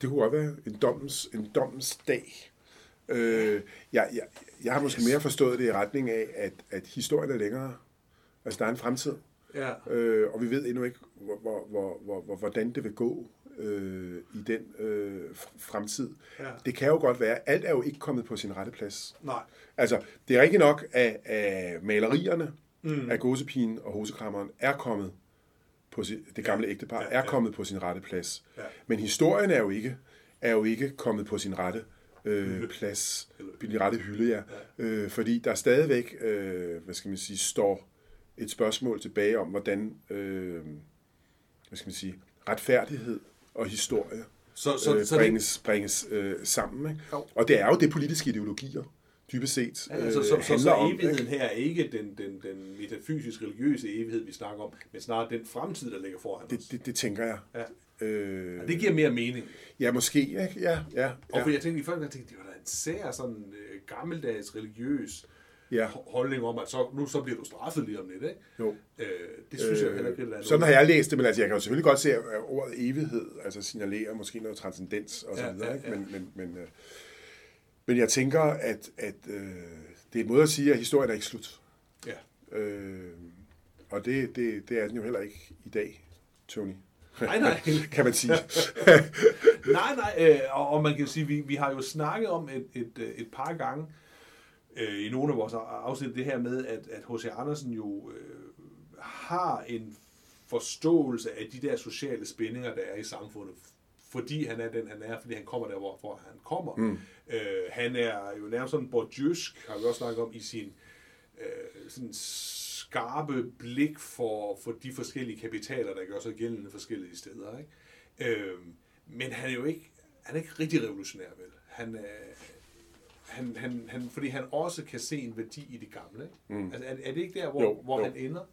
Speaker 2: Det kunne godt være en dommens, en dommens dag. Øh, jeg, jeg, jeg har måske mere forstået det i retning af, at, at historien er længere. Altså, der er en fremtid. Ja. Øh, og vi ved endnu ikke, hvor, hvor, hvor, hvor, hvor, hvordan det vil gå øh, i den øh, fremtid. Ja. Det kan jo godt være, alt er jo ikke kommet på sin rette plads.
Speaker 1: Nej.
Speaker 2: Altså, det er rigtig nok, at, at malerierne mm. af gåsepigen og hosekrammeren er kommet på sin, det gamle ægtepar, ja, ja, er kommet på sin rette plads. Ja. Men historien er jo ikke, er jo ikke kommet på sin rette øh, plads, på den rette hylde, ja. ja. Øh, fordi der stadigvæk, øh, hvad skal man sige, står et spørgsmål tilbage om, hvordan, øh, hvad skal man sige, retfærdighed og historie så, så, øh, bringes, så det... bringes øh, sammen. Ikke? Og det er jo det politiske ideologier, dybest set ja, altså,
Speaker 1: så, øh, så, så, så evigheden her er ikke den, den, den metafysisk religiøse evighed, vi snakker om, men snart den fremtid, der ligger foran
Speaker 2: det, os. Det, det tænker jeg.
Speaker 1: Ja. Øh, ja, det giver mere mening.
Speaker 2: Ja, måske. Ja, ja, ja.
Speaker 1: Og for jeg tænkte, i første gang det var da en sær sådan øh, gammeldags religiøs ja. holdning om, at så, nu så bliver du straffet lige om lidt, ikke? Jo. Øh, det synes øh, jeg heller ikke,
Speaker 2: Sådan har jeg læst det, men altså, jeg kan jo selvfølgelig godt se, at ordet evighed altså signalerer måske noget transcendens og så ja, videre, ja, ikke? Men, men, men, øh, men jeg tænker, at, at øh, det er en måde at sige, at historien er ikke slut. Ja. Øh, og det, det, det er den jo heller ikke i dag, Tony.
Speaker 1: Nej, nej.
Speaker 2: kan man sige.
Speaker 1: nej, nej. Øh, og, og man kan sige, vi, vi har jo snakket om et, et, et par gange øh, i nogle af vores afsnit det her med, at, at H.C. Andersen jo øh, har en forståelse af de der sociale spændinger, der er i samfundet, fordi han er den, han er, fordi han kommer der, hvorfor han kommer. Mm. Øh, han er jo nærmest sådan bourdieusk, har vi også snakket om, i sin øh, sådan skarpe blik for, for de forskellige kapitaler, der gør sig gældende forskellige steder. Ikke? Øh, men han er jo ikke, han er ikke rigtig revolutionær, vel? Han er, han, han, han, fordi han også kan se en værdi i det gamle. Ikke? Mm. Altså, er, er det ikke der, hvor, jo, hvor jo. han ender?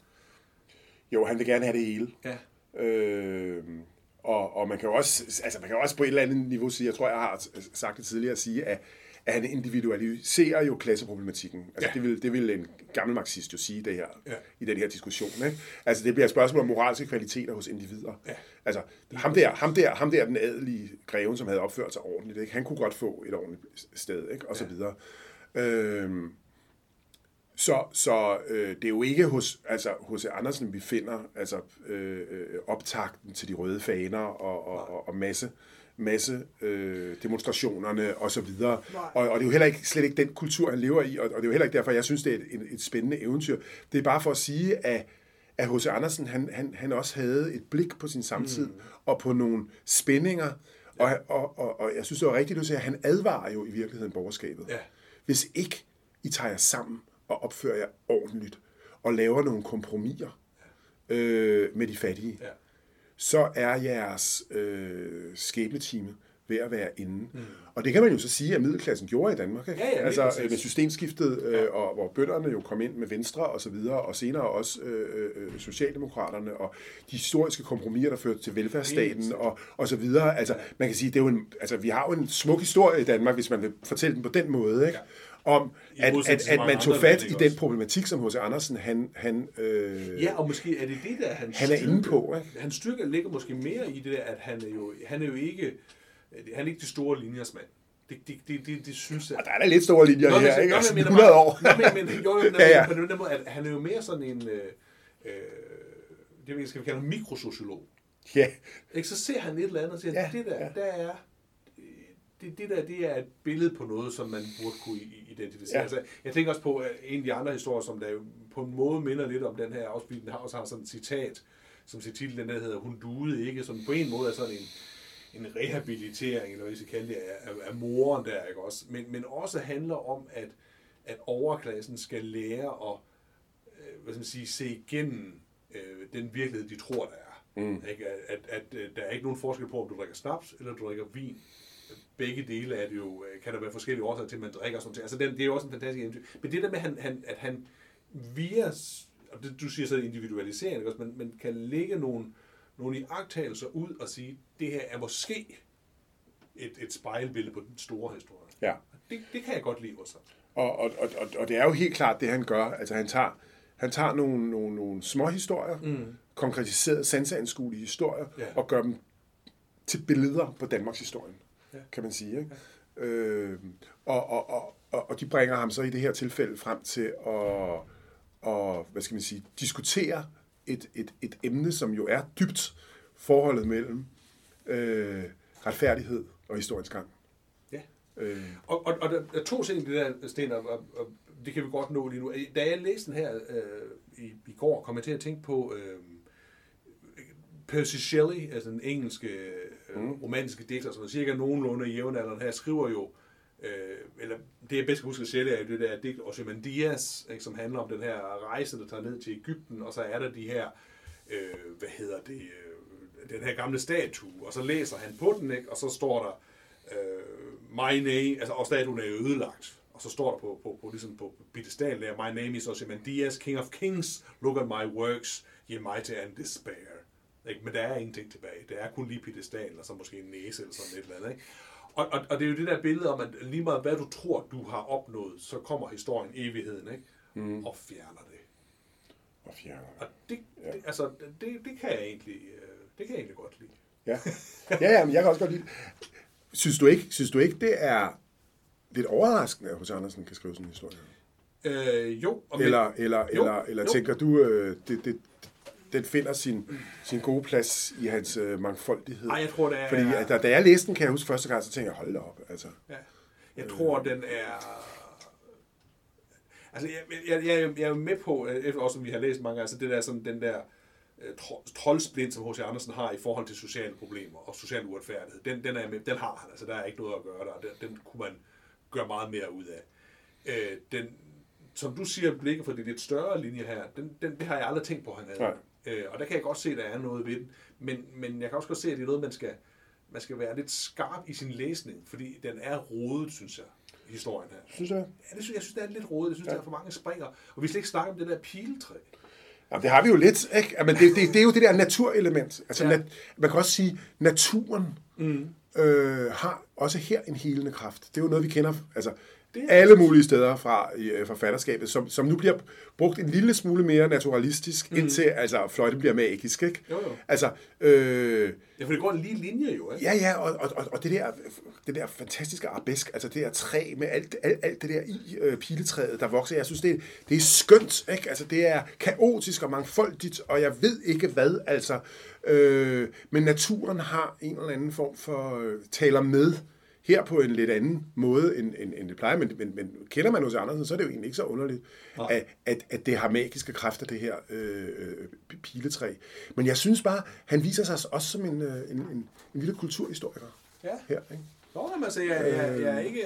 Speaker 2: Jo, han vil gerne have det hele. Ja. Øh, og, og man kan jo også, altså man kan også på et eller andet niveau sige, jeg tror, jeg har sagt det tidligere, at sige, at, at han individualiserer jo klasseproblematikken. Altså ja. det, vil, det vil en gammel marxist jo sige det her, ja. i den her diskussion. Ikke? Altså det bliver et spørgsmål om moralske kvaliteter hos individer. Ja. Altså ham der, ham, der, ham der, den adelige greven, som havde opført sig ordentligt, ikke? han kunne godt få et ordentligt sted, ikke? og så videre. Øhm, Så, så øh, det er jo ikke hos altså, hos Andersen, vi finder altså, øh, øh, optakten til de røde faner og, og, og, og masse, masse øh, demonstrationerne og så videre. Og, og det er jo heller ikke, slet ikke den kultur, han lever i, og, og det er jo heller ikke derfor, jeg synes, det er et, et, et spændende eventyr. Det er bare for at sige, at at H.C. Andersen, han, han, han også havde et blik på sin samtid, mm. og på nogle spændinger, ja. og, og, og, og jeg synes, det var rigtigt, du siger, at han advarer jo i virkeligheden borgerskabet. Ja. Hvis ikke I tager jer sammen og opfører jer ordentligt, og laver nogle kompromiser øh, med de fattige, ja. så er jeres øh, skæbnetime ved at være inde. Mm. Og det kan man jo så sige, at middelklassen gjorde i Danmark. Ikke?
Speaker 1: Ja, ja,
Speaker 2: altså øh, med systemskiftet, øh, og hvor bønderne jo kom ind med Venstre og så videre, og senere også øh, øh, Socialdemokraterne, og de historiske kompromiser, der førte til velfærdsstaten, og, og så videre. Altså, man kan sige, det er jo en, altså, vi har jo en smuk historie i Danmark, hvis man vil fortælle den på den måde. Ikke? Ja om, at, at, at man tog fat i den problematik, som H.C. Andersen, han... han
Speaker 1: øh, ja, og måske er det det, der han,
Speaker 2: han er inde på.
Speaker 1: Ikke? Hans styrke ligger måske mere i det der, at han er jo, han er jo ikke han er ikke de store linjers mand. Det, det, det, det, det synes jeg...
Speaker 2: Og der er da lidt store linjer nå, her, ikke? Altså, 100 år.
Speaker 1: Nå, men, men, jo, jo, ja, ja. på den måde, at han er jo mere sådan en... Øh, øh, det skal vi kalde en mikrosociolog.
Speaker 2: Ja.
Speaker 1: Ikke? Så ser han et eller andet og siger, ja, det der, ja. der er... Det, det der, det er et billede på noget, som man burde kunne identificere. Ja. Altså, jeg tænker også på at en af de andre historier, som der jo på en måde minder lidt om den her afspilning, har også har sådan et citat, som til titlen den der hedder, hun duede ikke, som på en måde er sådan en, en rehabilitering, eller hvad vi skal kalde det, af, af moren der, ikke også? Men, men også handler om, at, at overklassen skal lære at øh, hvad skal man sige, se igennem øh, den virkelighed, de tror, der er. Mm. Ikke? At, at, at, øh, der er ikke nogen forskel på, om du drikker snaps eller du drikker vin. Begge dele er det jo, øh, kan der være forskellige årsager til, at man drikker sådan noget. Altså, den, det er jo også en fantastisk eventyr. Men det der med, han, han, at han via, og det, du siger så individualisering, også, men, men kan lægge nogle, nogle iagtagelser ud og sige, det her er måske et, et spejlbillede på den store historie.
Speaker 2: Ja.
Speaker 1: Det, det kan jeg godt lide også.
Speaker 2: Og, og, og, og det er jo helt klart det, han gør. Altså han tager, han tager nogle, nogle, nogle små historier, mm. konkretiserede, sanseanskuelige historier, ja. og gør dem til billeder på Danmarks historien, ja. kan man sige. Ikke? Ja. Øh, og, og, og, og, og de bringer ham så i det her tilfælde frem til at, og, hvad skal man sige, diskutere et, et, et emne, som jo er dybt forholdet mellem øh, retfærdighed og historiens gang.
Speaker 1: Ja. Øh. Og, og, og der er to ting det der, Sten, og, og det kan vi godt nå lige nu. Da jeg læste den her øh, i, i går, kom jeg til at tænke på øh, Percy Shelley, altså den engelske mm. romantiske digter, som er cirka nogenlunde i jævnaldrende her, skriver jo øh, eller det jeg bedst kan huske at er jo det der digt Ozymandias, ikke, som handler om den her rejse, der tager ned til Ægypten, og så er der de her, øh, hvad hedder det, øh, den her gamle statue, og så læser han på den, ikke, og så står der, øh, my name, altså, og statuen er jo ødelagt, og så står der på, på, på, ligesom på pedestal der, my name is Ozymandias, king of kings, look at my works, ye mighty and despair. Ikke? Men der er ingenting tilbage. Der er kun lige pedestal, og så måske en næse eller sådan et eller andet. Ikke? Og, og, og det er jo det der billede om, at lige meget hvad du tror, du har opnået, så kommer historien evigheden, ikke? Mm. Og fjerner det.
Speaker 2: Og fjerner det.
Speaker 1: Og det, ja. det, altså, det, det kan jeg egentlig, øh, det kan jeg egentlig godt lide.
Speaker 2: Ja, ja, ja men jeg kan også godt lide Synes du ikke, synes du ikke det er lidt overraskende, at H.C. Andersen kan skrive sådan en historie?
Speaker 1: Øh, jo.
Speaker 2: Og eller, men, eller, jo, eller, eller jo. tænker du, øh, det, det, den finder sin, sin gode plads i hans øh, mangfoldighed.
Speaker 1: Nej, jeg tror, det er...
Speaker 2: Fordi at, da, da jeg læste den, kan jeg huske første gang, så tænkte jeg, hold da op. Altså. Ja.
Speaker 1: Jeg tror, øh, den er... Altså, jeg, jeg, jeg, jeg er med på, øh, også som vi har læst mange, altså det der sådan, den der øh, troldsplint, som H.C. Andersen har i forhold til sociale problemer og social uretfærdighed, den, den, er med, den har han, altså der er ikke noget at gøre der, den, den kunne man gøre meget mere ud af. Øh, den, som du siger, blikket for det lidt større linje her, den, den, det har jeg aldrig tænkt på, han havde. Nej. Øh, og der kan jeg godt se, at der er noget ved den. Men, men jeg kan også godt se, at det er noget, man skal, man skal være lidt skarp i sin læsning, fordi den er rodet, synes jeg, historien her.
Speaker 2: Synes jeg?
Speaker 1: Ja, det synes, jeg synes, det er lidt rodet. Jeg synes, ja. der er for mange springer. Og vi skal ikke snakke om det der piletræ.
Speaker 2: Ja, det har vi jo lidt, ikke? Men det, det, det er jo det der naturelement. Altså, ja. nat, man kan også sige, naturen mm. øh, har også her en helende kraft. Det er jo noget, vi kender. Altså, alle mulige steder fra i øh, forfatterskabet, som, som nu bliver brugt en lille smule mere naturalistisk, mm. indtil altså, fløjten bliver magisk. Ikke?
Speaker 1: Jo, jo.
Speaker 2: Altså, øh,
Speaker 1: ja, for det går en lige linje jo. Ikke?
Speaker 2: Ja, ja, og, og, og det, der, det der fantastiske arabesk, altså det der træ med alt, alt, alt det der i øh, piletræet, der vokser, jeg synes, det, det er skønt. Ikke? Altså, det er kaotisk og mangfoldigt, og jeg ved ikke hvad, altså. Øh, men naturen har en eller anden form for øh, taler med her på en lidt anden måde, end, end, end det plejer. Men, men, men kender man hos Andersen, så er det jo egentlig ikke så underligt, at, at, at det har magiske kræfter, det her øh, øh, piletræ. Men jeg synes bare, han viser sig også som en, øh, en, en, en lille kulturhistoriker.
Speaker 1: Ja. Her, ikke? Nå, altså, jeg, jeg, jeg er ikke...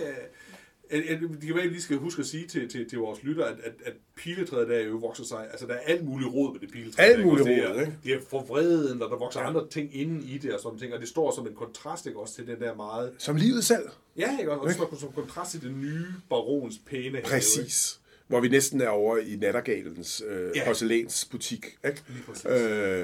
Speaker 1: Det kan være, at vi skal huske at sige til, til, til vores lytter, at, at, at piletræet der jo vokser sig, altså der er alt muligt råd med det piletræ.
Speaker 2: Alt muligt råd, ikke?
Speaker 1: Det er forvreden, og der vokser ja. andre ting inde i det og sådan ting, og det står som en kontrast, ikke også, til den der meget...
Speaker 2: Som livet selv.
Speaker 1: Ja, ikke og det står som kontrast til den nye barons pæne
Speaker 2: Præcis. Have, Hvor vi næsten er over i Nattergalens øh, ja. porcelænsbutik, ikke?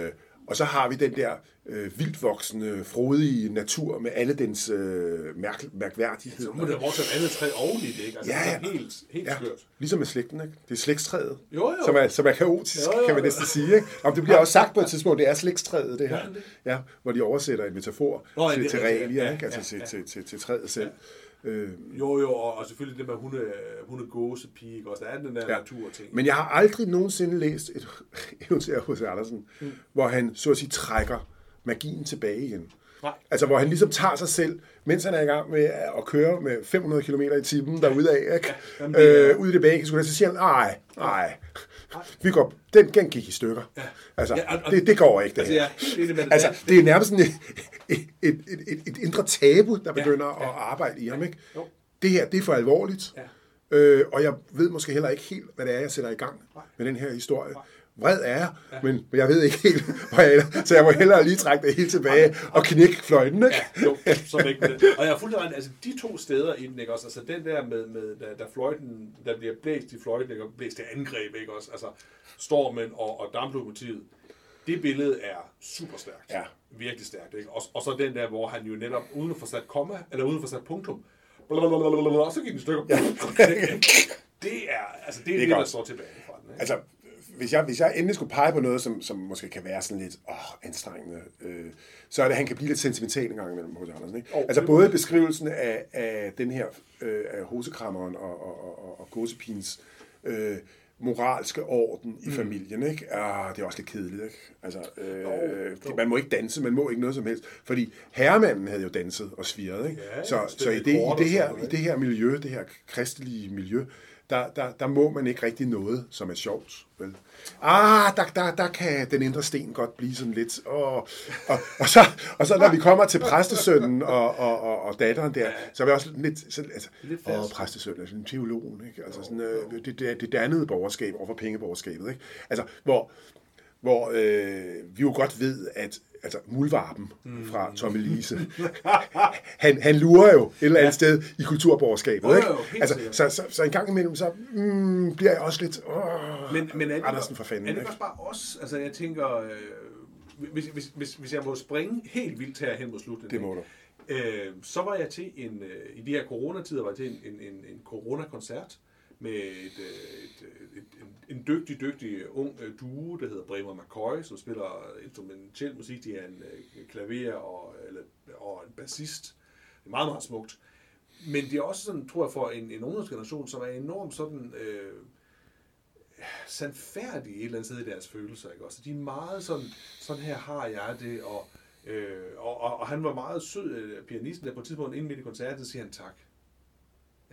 Speaker 2: Øh, og så har vi den der øh, vildt voksende, frodige natur med alle dens øh, mærk, mærkværdigheder.
Speaker 1: Så må der vokse et andet træ oven i det, ikke? Altså,
Speaker 2: ja, ja.
Speaker 1: Det er helt, helt
Speaker 2: ja.
Speaker 1: skørt.
Speaker 2: Ligesom med slægten, ikke? Det er slægtstræet,
Speaker 1: jo, jo.
Speaker 2: Som, er, som er kaotisk, jo, jo, kan man næsten sige. Ikke? Om det bliver også sagt på et tidspunkt, det er slægtstræet, det her. Ja, det. ja hvor de oversætter en metafor Nå, til, til realia, ja, ikke? Altså ja, ja. Til, til, til, til træet selv. Ja.
Speaker 1: Øh, jo, jo, og selvfølgelig det med hunde, hunde gåsepige, ikke også? Der er den der ja. natur-ting.
Speaker 2: Men jeg har aldrig nogensinde læst et eventyr hos Andersen, mm. hvor han så at sige trækker magien tilbage igen.
Speaker 1: Nej.
Speaker 2: Altså, hvor han ligesom tager sig selv, mens han er i gang med at køre med 500 km i timen derudad, ikke? Ja, jamen, øh, ud i det bag, så siger han, nej, nej, vi går, den, den gik i stykker. Ja. Altså, ja, og, og, det, det går ikke, det altså, her. Jeg er altså, det er nærmest sådan et, et, et, et, et indre tabu, der begynder ja, ja. at arbejde i ham, ikke? Jo. Det her, det er for alvorligt. Ja. Øh, og jeg ved måske heller ikke helt, hvad det er, jeg sætter i gang Nej. med den her historie. Nej vred er jeg, ja. men jeg ved ikke helt, hvor jeg er. Så jeg må hellere lige trække det helt tilbage og knække fløjten, ikke?
Speaker 1: Ja, jo, så ikke det. Og jeg er fuldt altså de to steder i den, ikke også? Altså den der med, med da, da fløjten, der bliver blæst i fløjten, ikke? Og blæst til angreb, ikke også? Altså stormen og, og damplokomotivet. Det billede er super stærkt.
Speaker 2: Ja.
Speaker 1: Virkelig stærkt, ikke? Og, og så den der, hvor han jo netop, uden at få sat komma, eller uden at få sat punktum, og så gik den stykker. Ja. det er, altså det er det, det der står tilbage fra den. Ikke?
Speaker 2: Altså, hvis jeg, hvis jeg endelig skulle pege på noget, som, som måske kan være sådan lidt åh, anstrengende, øh, så er det, at han kan blive lidt sentimental en gang imellem hos Andersen. Ikke? Oh, altså både beskrivelsen af, af den her, øh, af hosekrammeren og, og, og, og gåsepins øh, moralske orden i mm. familien, ikke? Ah, det er også lidt kedeligt, ikke? Altså, øh, oh, man må ikke danse, man må ikke noget som helst, fordi herremanden havde jo danset og sviret, ikke? Ja, så, så i, det, i, det her, i det her miljø, det her kristelige miljø, der, der, der må man ikke rigtig noget, som er sjovt. Vel? Ah, der, der, der kan den indre sten godt blive sådan lidt. Oh. Og, og, så, og så når vi kommer til præstesønnen og, og, og, og datteren der, så er vi også lidt sådan, altså, åh, præstesønnen er sådan en teolog, ikke? Altså sådan, øh, det, det, det dannede borgerskab overfor pengeborgerskabet, ikke? Altså, hvor, hvor øh, vi jo godt ved, at altså Mulvarpen mm. fra Tommy Lise, han, han lurer jo et eller andet ja. sted i kulturborgerskabet. Oh, ikke? Jo, altså, så, så, så en gang imellem, så mm, bliver jeg også lidt, åh, men, men er det, Andersen for fanden.
Speaker 1: Er det også bare os? Altså jeg tænker, øh, hvis, hvis, hvis, hvis jeg må springe helt vildt her hen mod slutningen.
Speaker 2: Det må du.
Speaker 1: Øh, så var jeg til en, øh, i de her coronatider, var jeg til en, en, en, en corona-koncert med et, øh, øh, et, et, en, en dygtig, dygtig øh, ung øh, duo, der hedder Bremer McCoy, som spiller instrumentel musik. De er en klaver og, eller, og en bassist. Det er meget, meget smukt. Men det er også sådan, tror jeg, for en, en ungdomsgeneration, som er enormt sådan... Øh, sandfærdige et eller andet sted i deres følelser. Ikke? Også de er meget sådan, sådan her har jeg det, og, øh, og, og, og han var meget sød, pianisten, der på et tidspunkt inden midt i koncerten, siger han tak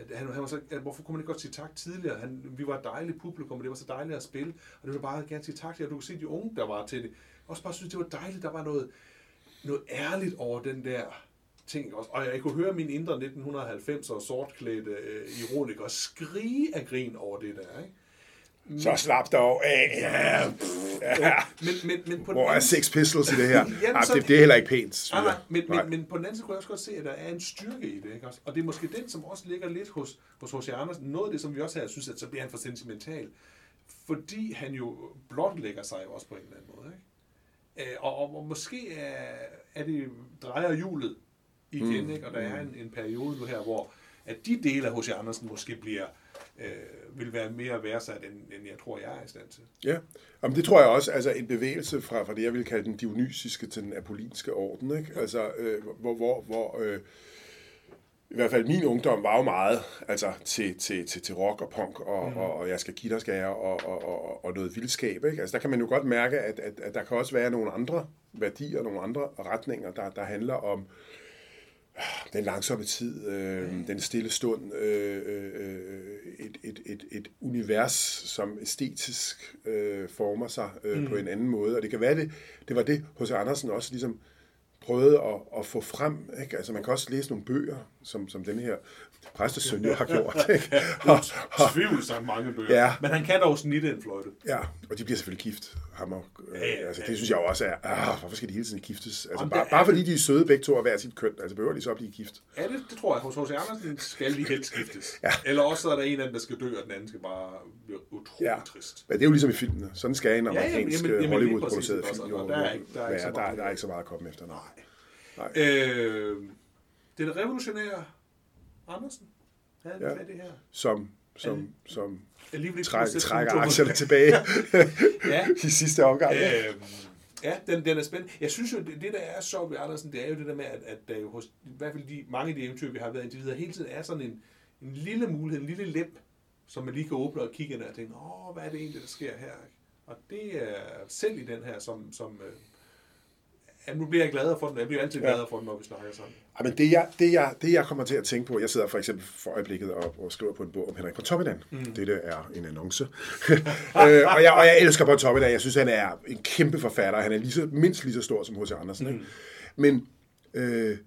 Speaker 1: at han, han var så, at hvorfor kunne man ikke godt sige tak tidligere? Han, vi var et dejligt publikum, og det var så dejligt at spille, og det var bare gerne sige tak til, og du kunne se de unge, der var til det. Også bare synes, det var dejligt, der var noget, noget ærligt over den der ting. Også. Og jeg kunne høre min indre 1990'er sortklædte øh, ironiker skrige af grin over det der. Ikke?
Speaker 2: Så slap dog af.
Speaker 1: Ja. ja. Men, men, men på
Speaker 2: Hvor er Sex Pistols i det her? Jamen, ah, det, det er heller ikke pænt.
Speaker 1: Nej, nej, men, nej. Men, men på den anden side kunne jeg også godt se, at der er en styrke i det. Ikke? Og det er måske den, som også ligger lidt hos, hos H.C. Andersen. Noget af det, som vi også her synes, at så bliver han for sentimental. Fordi han jo lægger sig også på en eller anden måde. Ikke? Øh, og, og, og måske er, er det drejer hjulet igen, mm. ikke? og der er en, en periode nu her, hvor at de dele af H.C. Andersen måske bliver øh, vil være mere værdsat, end, end jeg tror, jeg er i stand til.
Speaker 2: Ja, Jamen, det tror jeg også, altså en bevægelse fra, fra det, jeg vil kalde den dionysiske til den apollinske orden, ikke? Altså, øh, hvor, hvor, hvor øh, i hvert fald min ungdom var jo meget altså, til, til, til, til rock og punk, og, mm. og, og jeg skal give dig skære, og, og, og, og noget vildskab. Ikke? Altså, der kan man jo godt mærke, at, at, at der kan også være nogle andre værdier, nogle andre retninger, der, der handler om den langsomme tid, øh, mm. den stille stund, øh, øh, et, et, et, et univers, som æstetisk øh, former sig øh, mm. på en anden måde. Og det kan være, det, det var det, hos Andersen også ligesom prøvede at, at få frem. Ikke? Altså, man kan også læse nogle bøger, som, som den her præstesøn jo har gjort. Ikke?
Speaker 1: og, og, Tvivlsomt mange bøger. Ja. Men han kan dog snitte en fløjte.
Speaker 2: Ja, og de bliver selvfølgelig gift. Ham og, ja, ja, altså, det synes jeg også er, ah, hvorfor skal de hele tiden giftes? Altså, bare, bare fordi de er søde begge to og hver sit køn, altså behøver de så at blive gift.
Speaker 1: Ja, det, det tror jeg. Hos H.C. Andersen skal de helst giftes. ja. Eller også er der en af dem, der skal dø, og den anden skal bare blive utrolig ja. trist.
Speaker 2: Men det er jo ligesom i filmene. Sådan skal en amerikansk ja, Hollywood-produceret film jo der er, ikke, der, er ikke der, der, der er ikke så meget at komme efter. Nej.
Speaker 1: Nej. Øh, det er det revolutionære Andersen.
Speaker 2: Ja, ja. det her? Som, som, som træk, trækker aktierne tilbage ja. i sidste omgang. Øh,
Speaker 1: ja, den, den er spændende. Jeg synes jo, det, det der er sjovt ved Andersen, det er jo det der med, at, at der jo hos, i hvert fald de, mange af de eventyr, vi har været indtil videre, hele tiden er sådan en, en lille mulighed, en lille lem, som man lige kan åbne og kigge ind og tænke, åh, hvad er det egentlig, der sker her? Og det er selv i den her, som, som øh, Ja, nu bliver jeg gladere for den. Jeg bliver altid gladere for den, når vi snakker sammen.
Speaker 2: Ja, men det jeg, det, jeg, det, jeg kommer til at tænke på, jeg sidder for eksempel for øjeblikket og, og skriver på en bog om Henrik Pontoppidan. Mm. Dette er en annonce. øh, og, jeg, og jeg elsker Pontoppidan. Jeg synes, han er en kæmpe forfatter. Han er lige så, mindst lige så stor som H.C. Andersen. Mm. Ikke? Men øh,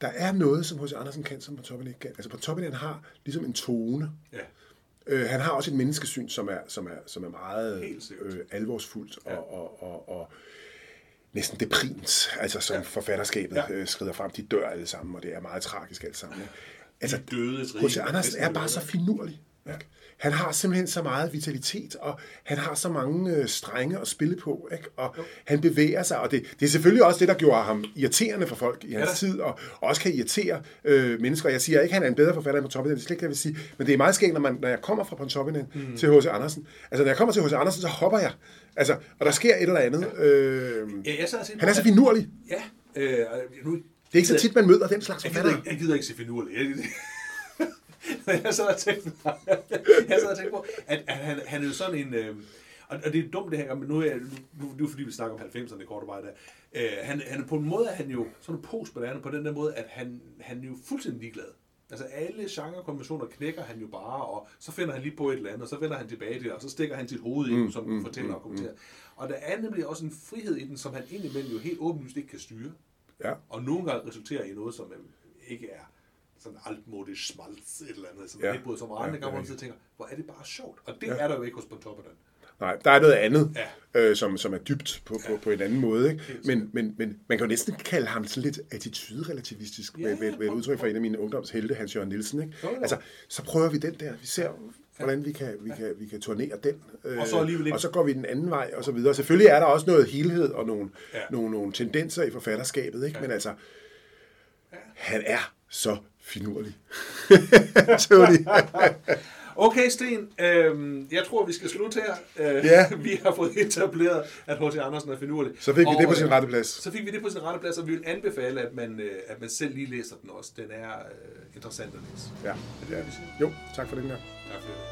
Speaker 2: der er noget, som H.C. Andersen kan, som Pontoppidan ikke kan. Altså Pontoppidan har ligesom en tone. Ja. Øh, han har også et menneskesyn, som er, som er, som er meget øh, alvorsfuldt og, ja. og, og, og næsten deprimt, altså som ja. forfatterskabet ja. øh, skrider frem. De dør alle sammen, og det er meget tragisk alt sammen. Altså, H.C. Andersen er bare så finurlig. Ja. Han har simpelthen så meget vitalitet, og han har så mange øh, strenge at spille på, ikke? og jo. han bevæger sig, og det, det er selvfølgelig også det, der gjorde ham irriterende for folk i hans ja, tid, og, og også kan irritere øh, mennesker. Jeg siger ikke, at han er en bedre forfatter end Pontoppidan, det er slet ikke, jeg vil sige, men det er meget skægt, når, man, når jeg kommer fra Pontoppidan mm. til H.C. Andersen. Altså, når jeg kommer til H.C. Andersen, så hopper jeg, altså, og der sker et eller andet. Øh, ja, jeg han er så finurlig. Ja, øh, nu, det er ikke så tit, man møder den slags
Speaker 1: forfatter. Jeg gider, jeg gider ikke se finurlig. Jeg, jeg sad og tænkte, jeg sad og tænkte på, at, at han, han er jo sådan en... Øh, og, og det er dumt det her, men nu er, nu, nu er fordi, vi snakker om 90'erne kort og bare der. Øh, han, han, på en måde er han jo sådan en postmoderne på den der måde, at han, han er jo fuldstændig ligeglad. Altså alle genrekonventioner knækker han jo bare, og så finder han lige på et eller andet, og så vender han tilbage til det, og så stikker han sit hoved ind, mm, som mm, fortæller mm, og kommenterer. Mm. Og der er nemlig også en frihed i den, som han indimellem jo helt åbenlyst ikke kan styre. Ja. Og nogle gange resulterer i noget, som ikke er sådan altmodisk smalts, et eller andet, sådan ja. ikke bryder sig andre gange, hvor man tænker, hvor er det bare sjovt. Og det ja. er der jo ikke hos Pontoppidan.
Speaker 2: Nej, der er noget andet, ja. øh, som, som er dybt på, på, på en anden måde. Ikke? Men, men, men man kan jo næsten kalde ham sådan lidt attitudrelativistisk, ja, med, med, med et udtryk fra en af mine ungdomshelte, Hans Jørgen Nielsen. Ikke? Jo, jo. Altså, så prøver vi den der. Vi ser, hvordan vi kan, vi kan, vi kan turnere den. Øh, og, så ikke... og så går vi den anden vej, og så videre. Selvfølgelig er der også noget helhed og nogle, ja. nogle, nogle tendenser i forfatterskabet, ikke? Ja. men altså, han er så finurlig.
Speaker 1: okay, Sten. Øhm, jeg tror, vi skal slutte her. Øh, ja. Vi har fået etableret, at H.C. Andersen er finurlig.
Speaker 2: Så fik vi og, det på sin rette plads.
Speaker 1: Så fik vi det på sin rette plads, og vi vil anbefale, at man, øh, at man selv lige læser den også. Den er øh, interessant at læse.
Speaker 2: Ja, det er det. Jo, tak for den her.
Speaker 1: Tak for det.